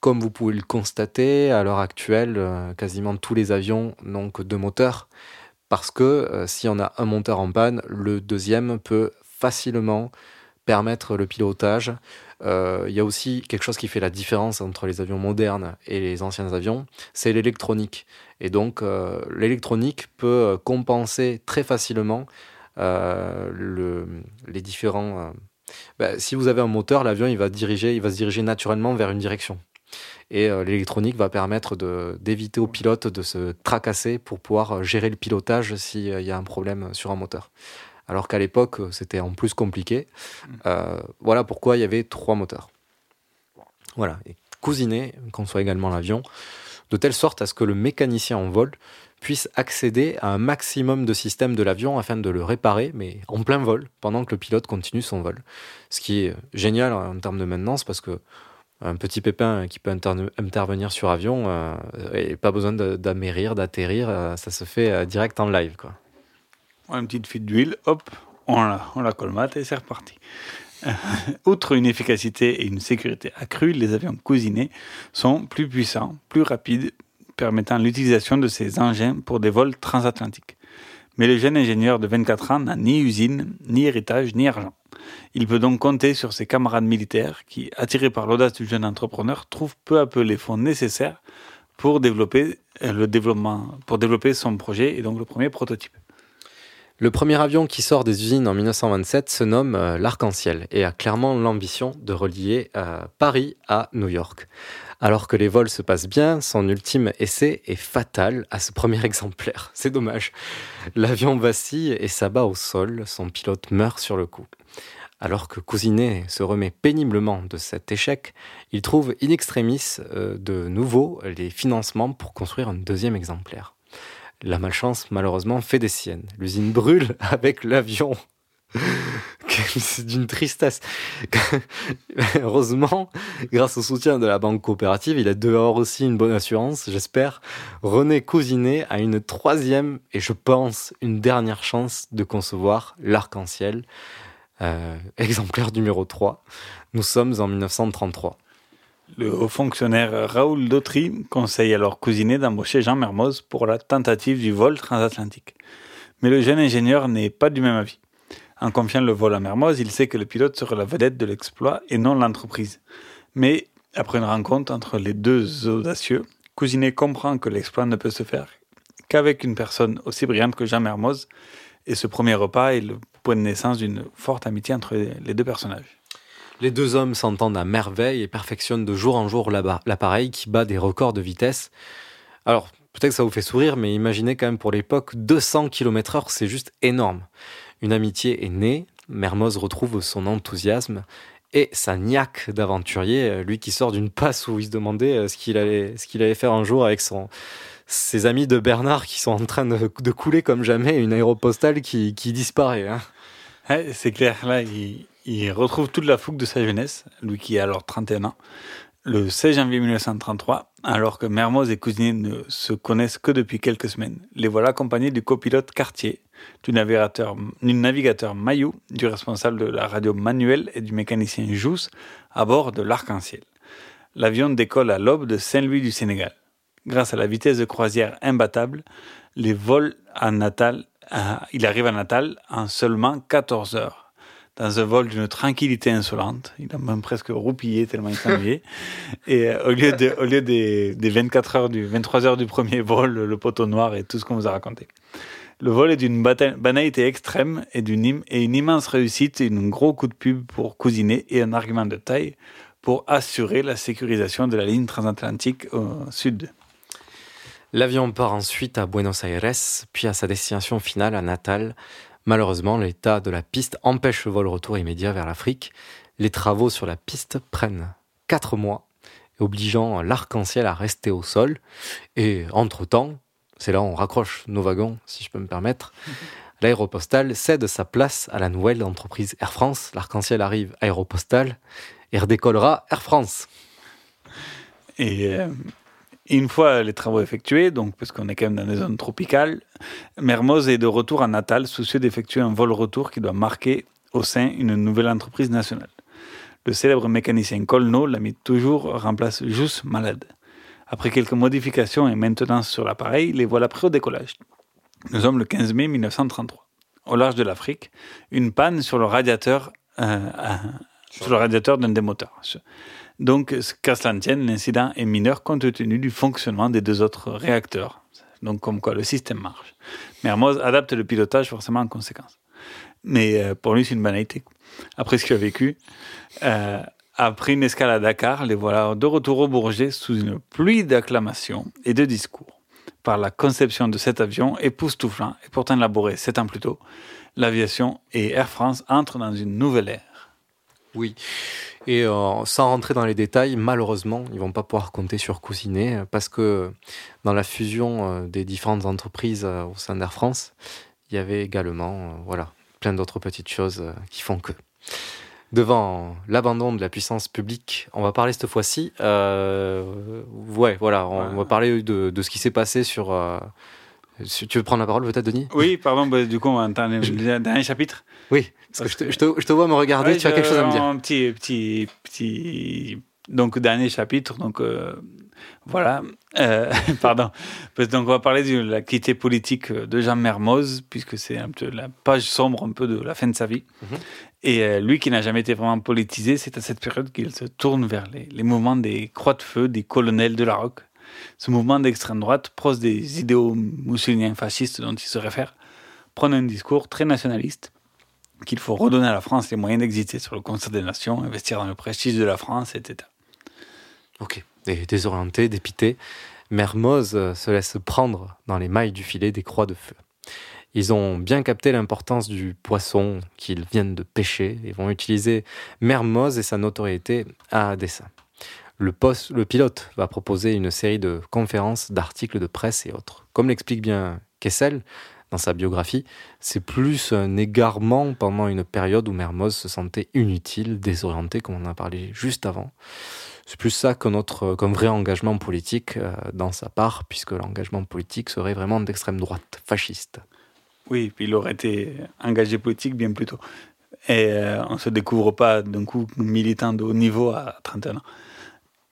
Comme vous pouvez le constater, à l'heure actuelle, quasiment tous les avions n'ont que deux moteurs, parce que si on a un moteur en panne, le deuxième peut facilement permettre le pilotage. Euh, Il y a aussi quelque chose qui fait la différence entre les avions modernes et les anciens avions, c'est l'électronique. Et donc euh, l'électronique peut euh, compenser très facilement euh, le- les différents... euh, bah, si vous avez un moteur, l'avion il va, diriger, il va se diriger naturellement vers une direction. Et euh, l'électronique va permettre d'éviter au pilote de se tracasser pour pouvoir euh, gérer le pilotage s'il y a un problème sur un moteur. Alors qu'à l'époque, c'était en plus compliqué. Euh, voilà pourquoi il y avait trois moteurs. Voilà. Et cousiné conçoit également l'avion, de telle sorte à ce que le mécanicien en vol puisse accéder à un maximum de systèmes de l'avion afin de le réparer, mais en plein vol, pendant que le pilote continue son vol. Ce qui est génial en termes de maintenance parce que un petit pépin qui peut intervenir sur avion, euh, et pas besoin de- d'amérir, d'atterrir, euh, ça se fait euh, direct en live. Quoi. Une petite fuite d'huile, hop, on la, colmate et c'est reparti. Outre une efficacité et une sécurité accrues, les avions cousinés sont plus puissants, plus rapides, permettant l'utilisation de ces engins pour des vols transatlantiques. Mais le jeune ingénieur de 24 ans n'a ni usine, ni héritage, ni argent. Il peut donc compter sur ses camarades militaires qui, attirés par l'audace du jeune entrepreneur, trouvent peu à peu les fonds nécessaires pour développer, euh, le pour développer son projet et donc le premier prototype. Le premier avion qui sort des usines en 1927 se nomme euh, l'Arc-en-Ciel et a clairement l'ambition de relier euh, Paris à New York. Alors que les vols se passent bien, son ultime essai est fatal à ce premier exemplaire. C'est dommage. L'avion vacille et s'abat au sol, son pilote meurt sur le coup. Alors que Cousinet se remet péniblement de cet échec, il trouve in extremis euh, de nouveau les financements pour construire un deuxième exemplaire. La malchance, malheureusement, fait des siennes. L'usine brûle avec l'avion. C'est d'une tristesse. Heureusement, grâce au soutien de la banque coopérative, il a dehors aussi une bonne assurance, j'espère. René Cousinet a une troisième et je pense une dernière chance de concevoir l'arc-en-ciel. Euh, exemplaire numéro 3. Nous sommes en 1933. Le haut fonctionnaire Raoul Dautry conseille alors Cousinet d'embaucher Jean Mermoz pour la tentative du vol transatlantique. Mais le jeune ingénieur n'est pas du même avis. En confiant le vol à Mermoz, il sait que le pilote sera la vedette de l'exploit et non l'entreprise. Mais après une rencontre entre les deux audacieux, Cousinet comprend que l'exploit ne peut se faire qu'avec une personne aussi brillante que Jean Mermoz, et ce premier repas est le point de naissance d'une forte amitié entre les deux personnages. Les deux hommes s'entendent à merveille et perfectionnent de jour en jour l'appareil qui bat des records de vitesse. Alors, peut-être que ça vous fait sourire, mais imaginez quand même pour l'époque, 200 km/h, c'est juste énorme. Une amitié est née, Mermoz retrouve son enthousiasme et sa niaque d'aventurier, euh, lui qui sort d'une passe où il se demandait euh, ce qu'il allait, faire un jour avec son, ses amis de Bernard qui sont en train de, couler comme jamais, une aéropostale qui, disparaît. hein. C'est clair, là, il, il retrouve toute la fougue de sa jeunesse, lui qui a alors 31 ans, le 16 janvier 1933, alors que Mermoz et Cousinet ne se connaissent que depuis quelques semaines. Les voilà accompagnés du copilote Cartier, du navigateur, Mayou, du responsable de la radio manuelle et du mécanicien Jousse à bord de l'Arc-en-Ciel. L'avion décolle à l'aube de Saint-Louis du Sénégal. Grâce à la vitesse de croisière imbattable, les vols à Natal, il arrive à Natal en seulement 14 heures dans un vol d'une tranquillité insolente. Il a même presque roupillé tellement il s'ennuyait. Et euh, au lieu, de, au lieu des, des 24 heures du, 23 heures du premier vol, le, le poteau noir et tout ce qu'on vous a raconté. Le vol est d'une banalité extrême et, d'une et une immense réussite, et un gros coup de pub pour Cousinet et un argument de taille pour assurer la sécurisation de la ligne transatlantique au sud. L'avion part ensuite à Buenos Aires, puis à sa destination finale à Natal. Malheureusement, l'état de la piste empêche le vol retour immédiat vers l'Afrique. Les travaux sur la piste prennent 4 mois, obligeant l'arc-en-ciel à rester au sol. Et entre-temps, c'est là où on raccroche nos wagons, si je peux me permettre, l'aéropostale cède sa place à la nouvelle entreprise Air France. L'arc-en-ciel arrive aéropostale et redécollera Air France. Et euh, une fois les travaux effectués, donc parce qu'on est quand même dans des zones tropicales, Mermoz est de retour à Natal, soucieux d'effectuer un vol-retour qui doit marquer au sein une nouvelle entreprise nationale. Le célèbre mécanicien Colno, l'ami toujours, remplace Jus malade. Après quelques modifications et maintenance sur l'appareil, les voilà prêts au décollage. Nous sommes le 15 mai 1933. Au large de l'Afrique, une panne sur le radiateur, euh, euh, sur le radiateur d'un des moteurs. Donc, qu'à cela ne tienne, l'incident est mineur compte tenu du fonctionnement des deux autres réacteurs. Donc, comme quoi le système marche. Mermoz adapte le pilotage forcément en conséquence. Mais euh, pour lui, c'est une banalité. Après ce qu'il a vécu, euh, après une escale à Dakar, les voilà de retour au Bourget sous une pluie d'acclamations et de discours. Par la conception de cet avion époustouflant et pourtant élaboré sept ans plus tôt, l'aviation et Air France entrent dans une nouvelle ère. Oui. Et euh, sans rentrer dans les détails, malheureusement, ils vont pas pouvoir compter sur Cousinet parce que dans la fusion euh, des différentes entreprises euh, au sein d'Air France, il y avait également euh, voilà, plein d'autres petites choses euh, qui font que. Devant l'abandon de la puissance publique, on va parler cette fois-ci. euh, ouais, voilà, on va parler de, de ce qui s'est passé sur. euh, tu veux prendre la parole peut-être, Denis? Oui, pardon, bah, du coup, on va entendre le dernier chapitre. Oui, parce que je te, je te- je te vois me regarder, Ouais, tu as quelque chose à me dire. Un petit, petit, petit. Donc, dernier chapitre. Donc, euh, voilà. Euh, pardon. Donc, on va parler de l'activité politique de Jean Mermoz, puisque c'est un peu la page sombre un peu de la fin de sa vie. Mhm. Et euh, lui qui n'a jamais été vraiment politisé, c'est à cette période qu'il se tourne vers les, les mouvements des croix de feu, des colonels de la roque. Ce mouvement d'extrême droite, proche des idéaux mussoliniens fascistes dont il se réfère, prend un discours très nationaliste qu'il faut redonner à la France les moyens d'exister sur le concert des nations, investir dans le prestige de la France, etc. Ok. Et désorienté, dépité, Mermoz euh, se laisse prendre dans les mailles du filet des croix de feu. Ils ont bien capté l'importance du poisson qu'ils viennent de pêcher et vont utiliser Mermoz et sa notoriété à dessein. Le, poste, le pilote va proposer une série de conférences, d'articles de presse et autres. Comme l'explique bien Kessel dans sa biographie, c'est plus un égarement pendant une période où Mermoz se sentait inutile, désorienté, comme on en a parlé juste avant. C'est plus ça qu'un qu'un vrai engagement politique euh, dans sa part, puisque l'engagement politique serait vraiment d'extrême droite, fasciste. Oui, puis il aurait été engagé politique bien plus tôt. Et euh, on ne se découvre pas d'un coup militant de haut niveau à 31 ans.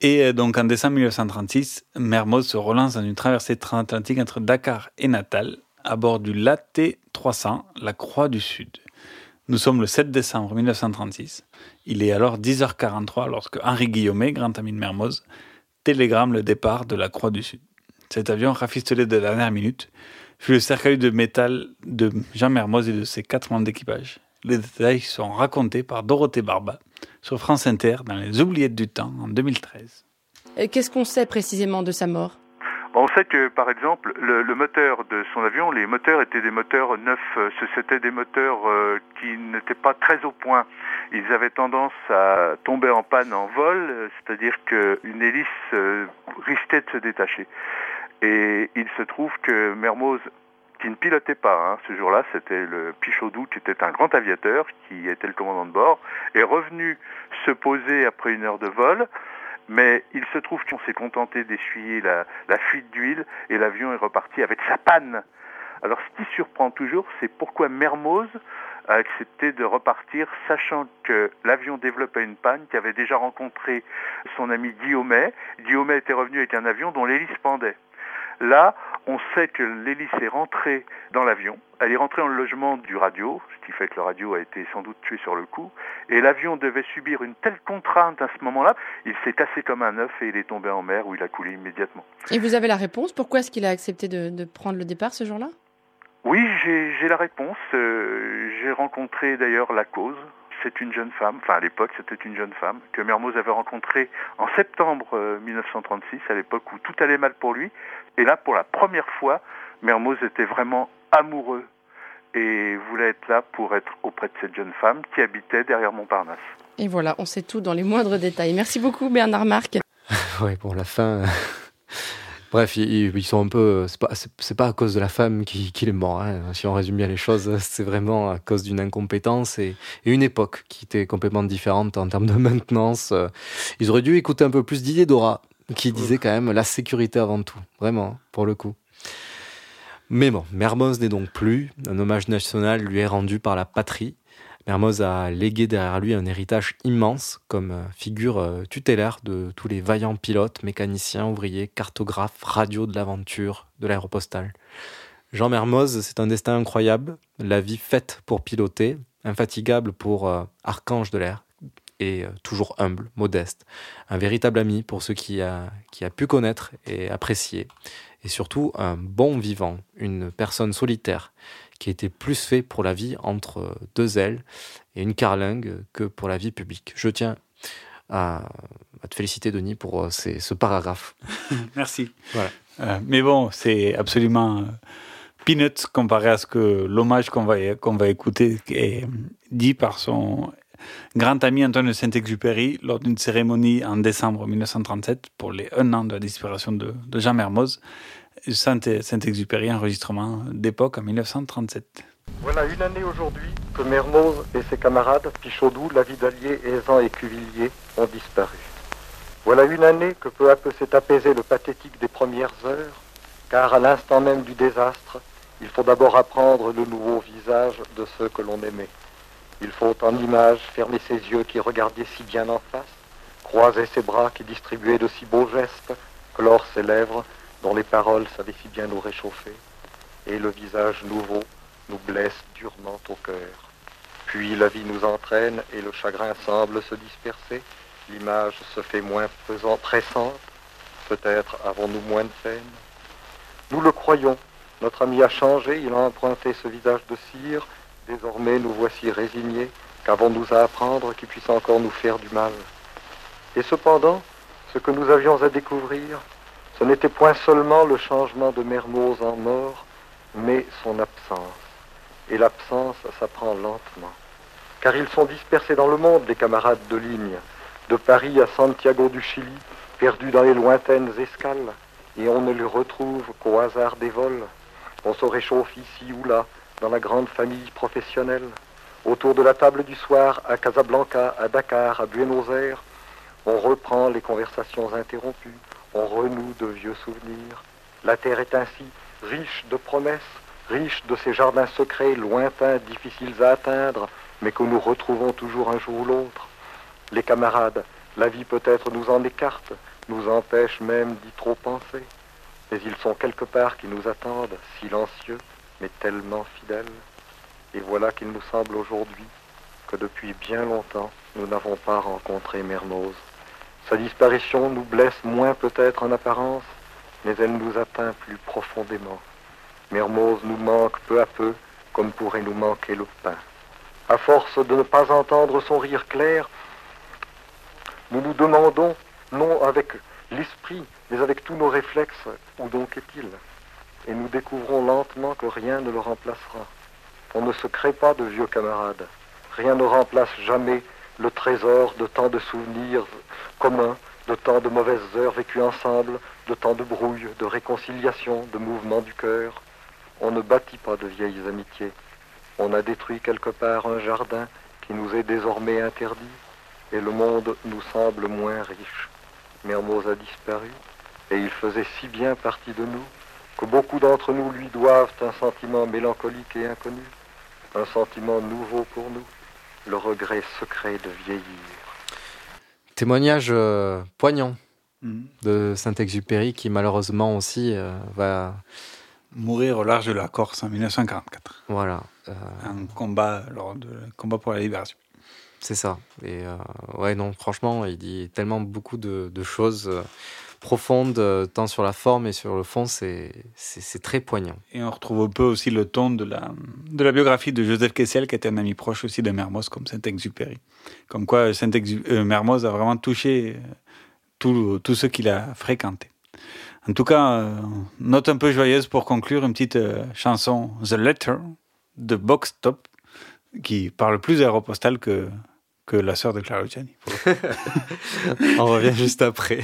Et euh, donc en décembre 1936, Mermoz se relance dans une traversée transatlantique entre Dakar et Natal à bord du LAT 300, la Croix du Sud. Nous sommes le 7 décembre 1936. Il est alors 10h43 lorsque Henri Guillaumet, grand ami de Mermoz, télégramme le départ de la Croix du Sud. Cet avion, rafistolé de dernière minute, fut le cercueil de métal de Jean Mermoz et de ses quatre membres d'équipage. Les détails sont racontés par Dorothée Barba sur France Inter dans Les Oubliettes du Temps en 2013. Euh, Qu'est-ce qu'on sait précisément de sa mort? On sait que, par exemple, le, le moteur de son avion, les moteurs étaient des moteurs neufs. euh, ce- C'était des moteurs euh, qui n'étaient pas très au point. Ils avaient tendance à tomber en panne en vol, c'est-à-dire qu'une hélice euh, risquait de se détacher. Et il se trouve que Mermoz, qui ne pilotait pas hein, ce jour-là, c'était le Pichaudou, qui était un grand aviateur, qui était le commandant de bord, est revenu se poser après une heure de vol. Mais il se trouve qu'on s'est contenté d'essuyer la, fuite d'huile et l'avion est reparti avec sa panne. Alors ce qui surprend toujours, c'est pourquoi Mermoz a accepté de repartir, sachant que l'avion développait une panne, qui avait déjà rencontré son ami Guillaumet. Guillaumet était revenu avec un avion dont l'hélice pendait. Là, on sait que l'hélice est rentrée dans l'avion. Elle est rentrée dans le logement du radio, ce qui fait que le radio a été sans doute tué sur le coup. Et l'avion devait subir une telle contrainte à ce moment-là, il s'est cassé comme un œuf et il est tombé en mer où il a coulé immédiatement. Et vous avez la réponse? Pourquoi est-ce qu'il a accepté de, de prendre le départ ce jour-là? Oui, j'ai j'ai la réponse. Euh, j'ai rencontré d'ailleurs la cause. C'est une jeune femme, enfin à l'époque c'était une jeune femme, que Mermoz avait rencontrée en septembre euh, 1936, à l'époque où tout allait mal pour lui. Et là, pour la première fois, Mermoz était vraiment amoureux et voulait être là pour être auprès de cette jeune femme qui habitait derrière Montparnasse. Et voilà, on sait tout dans les moindres détails. Merci beaucoup Bernard Marc. ouais, pour la fin. Bref, ils, ils sont un peu. C'est pas, c'est- pas à cause de la femme qui- qu'il est mort. hein. Si on résume bien les choses, c'est vraiment à cause d'une incompétence et, et une époque qui était complètement différente en termes de maintenance. Euh, Ils auraient dû écouter un peu plus Didier Dora, qui disait quand même la sécurité avant tout. Vraiment, pour le coup. Mais bon, Mermoz n'est donc plus. Un hommage national lui est rendu par la patrie. Mermoz a légué derrière lui un héritage immense comme euh, figure euh, tutélaire de tous les vaillants pilotes, mécaniciens, ouvriers, cartographes, radios de l'aventure, de l'aéropostale. Jean Mermoz, c'est un destin incroyable, la vie faite pour piloter, infatigable pour euh, archange de l'air et toujours humble, modeste. Un véritable ami pour ceux qui a, qui a pu connaître et apprécier. Et surtout un bon vivant, une personne solitaire qui était plus fait pour la vie entre deux ailes et une carlingue que pour la vie publique. Je tiens à, à te féliciter, Denis, pour euh, ces- ce paragraphe. Merci. Voilà. Euh, mais bon, c'est absolument euh, peanuts comparé à ce que l'hommage qu'on va, qu'on va écouter est dit par son grand ami Antoine de Saint-Exupéry lors d'une cérémonie en décembre 1937 pour les un an de la disparition de, de Jean Mermoz. Saint- Saint-Exupéry, enregistrement d'époque en 1937. Voilà une année aujourd'hui que Mermoz et ses camarades, Pichaudou, Lavidalier, Aizan et Cuvillier, ont disparu. Voilà une année que peu à peu s'est apaisé le pathétique des premières heures, car à l'instant même du désastre, il faut d'abord apprendre le nouveau visage de ceux que l'on aimait. Il faut en image fermer ses yeux qui regardaient si bien en face, croiser ses bras qui distribuaient de si beaux gestes, clore ses lèvres dont les paroles savaient si bien nous réchauffer, et le visage nouveau nous blesse durement au cœur. Puis la vie nous entraîne et le chagrin semble se disperser, l'image se fait moins pesante, pressante, peut-être avons-nous moins de peine. Nous le croyons, notre ami a changé, il a emprunté ce visage de cire, désormais nous voici résignés, qu'avons-nous à apprendre qui puisse encore nous faire du mal? Et cependant, ce que nous avions à découvrir, ce n'était point seulement le changement de Mermoz en mort, mais son absence. Et l'absence s'apprend lentement. Car ils sont dispersés dans le monde, les camarades de ligne, de Paris à Santiago du Chili, perdus dans les lointaines escales, et on ne les retrouve qu'au hasard des vols. On se réchauffe ici ou là, dans la grande famille professionnelle, autour de la table du soir à Casablanca, à Dakar, à Buenos Aires. On reprend les conversations interrompues, on renoue de vieux souvenirs. La terre est ainsi riche de promesses, riche de ces jardins secrets, lointains, difficiles à atteindre, mais que nous retrouvons toujours un jour ou l'autre. Les camarades, la vie peut-être nous en écarte, nous empêche même d'y trop penser. Mais ils sont quelque part qui nous attendent, silencieux, mais tellement fidèles. Et voilà qu'il nous semble aujourd'hui que depuis bien longtemps, nous n'avons pas rencontré Mermoz. Sa disparition nous blesse moins peut-être en apparence, mais elle nous atteint plus profondément. Mermoz nous manque peu à peu, comme pourrait nous manquer le pain. À force de ne pas entendre son rire clair, nous nous demandons, non avec l'esprit, mais avec tous nos réflexes, où donc est-il? Et nous découvrons lentement que rien ne le remplacera. On ne se crée pas de vieux camarades. Rien ne remplace jamais le trésor de tant de souvenirs communs, de tant de mauvaises heures vécues ensemble, de tant de brouilles, de réconciliation, de mouvements du cœur. On ne bâtit pas de vieilles amitiés. On a détruit quelque part un jardin qui nous est désormais interdit, et le monde nous semble moins riche. Mermoz a disparu, et il faisait si bien partie de nous que beaucoup d'entre nous lui doivent un sentiment mélancolique et inconnu, un sentiment nouveau pour nous, le regret secret de vieillir. Témoignage euh, poignant Mhm. de Saint-Exupéry qui malheureusement aussi euh, va Mourir au large de la Corse en 1944. Voilà. euh, Un combat, lors de combat pour la libération. C'est ça. Et euh, ouais, non, franchement, il dit tellement beaucoup de, de choses euh, profondes, euh, tant sur la forme et sur le fond, c'est très poignant. Et on retrouve un peu aussi le ton de la, de la biographie de Joseph Kessel, qui était un ami proche aussi de Mermoz, comme Saint-Exupéry. Comme quoi Saint euh, Mermoz a vraiment touché euh, tout- tous ceux qu'il a fréquentés. En tout cas, euh, note un peu joyeuse pour conclure, une petite euh, chanson The Letter de Box Top, qui parle plus aéropostale que, que la sœur de Clara Luciani. On revient juste après.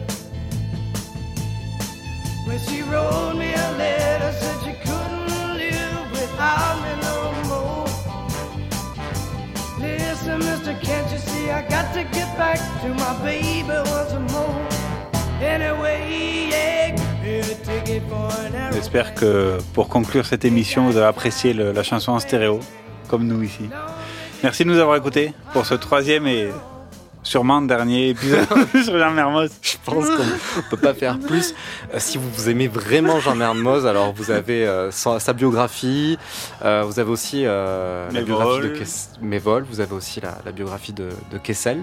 J'espère que pour conclure cette émission, vous avez apprécié la chanson en stéréo, comme nous ici. Merci de nous avoir écoutés pour ce troisième et sûrement dernier épisode sur Jean Mermoz. Je pense qu'on ne peut pas faire plus. Euh, si vous, aimez vraiment Jean Mermoz, alors vous avez euh, sa, sa biographie, euh, vous avez aussi la biographie de. Kess- Mes vols, vous avez aussi la, la biographie de, de Kessel.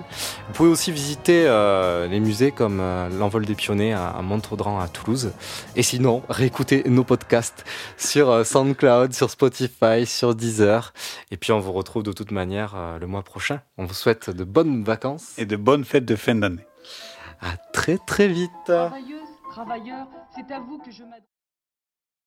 Vous pouvez aussi visiter euh, les musées comme l'Envol des Pionniers à, à Montaudran à Toulouse. Et sinon, réécoutez nos podcasts sur SoundCloud, sur Spotify, sur Deezer. Et puis on vous retrouve de toute manière le mois prochain. On vous souhaite de bonnes vacances. Et de bonnes fêtes de fin d'année. À très très vite. Travailleuse, travailleur, c'est à vous que je m'adresse.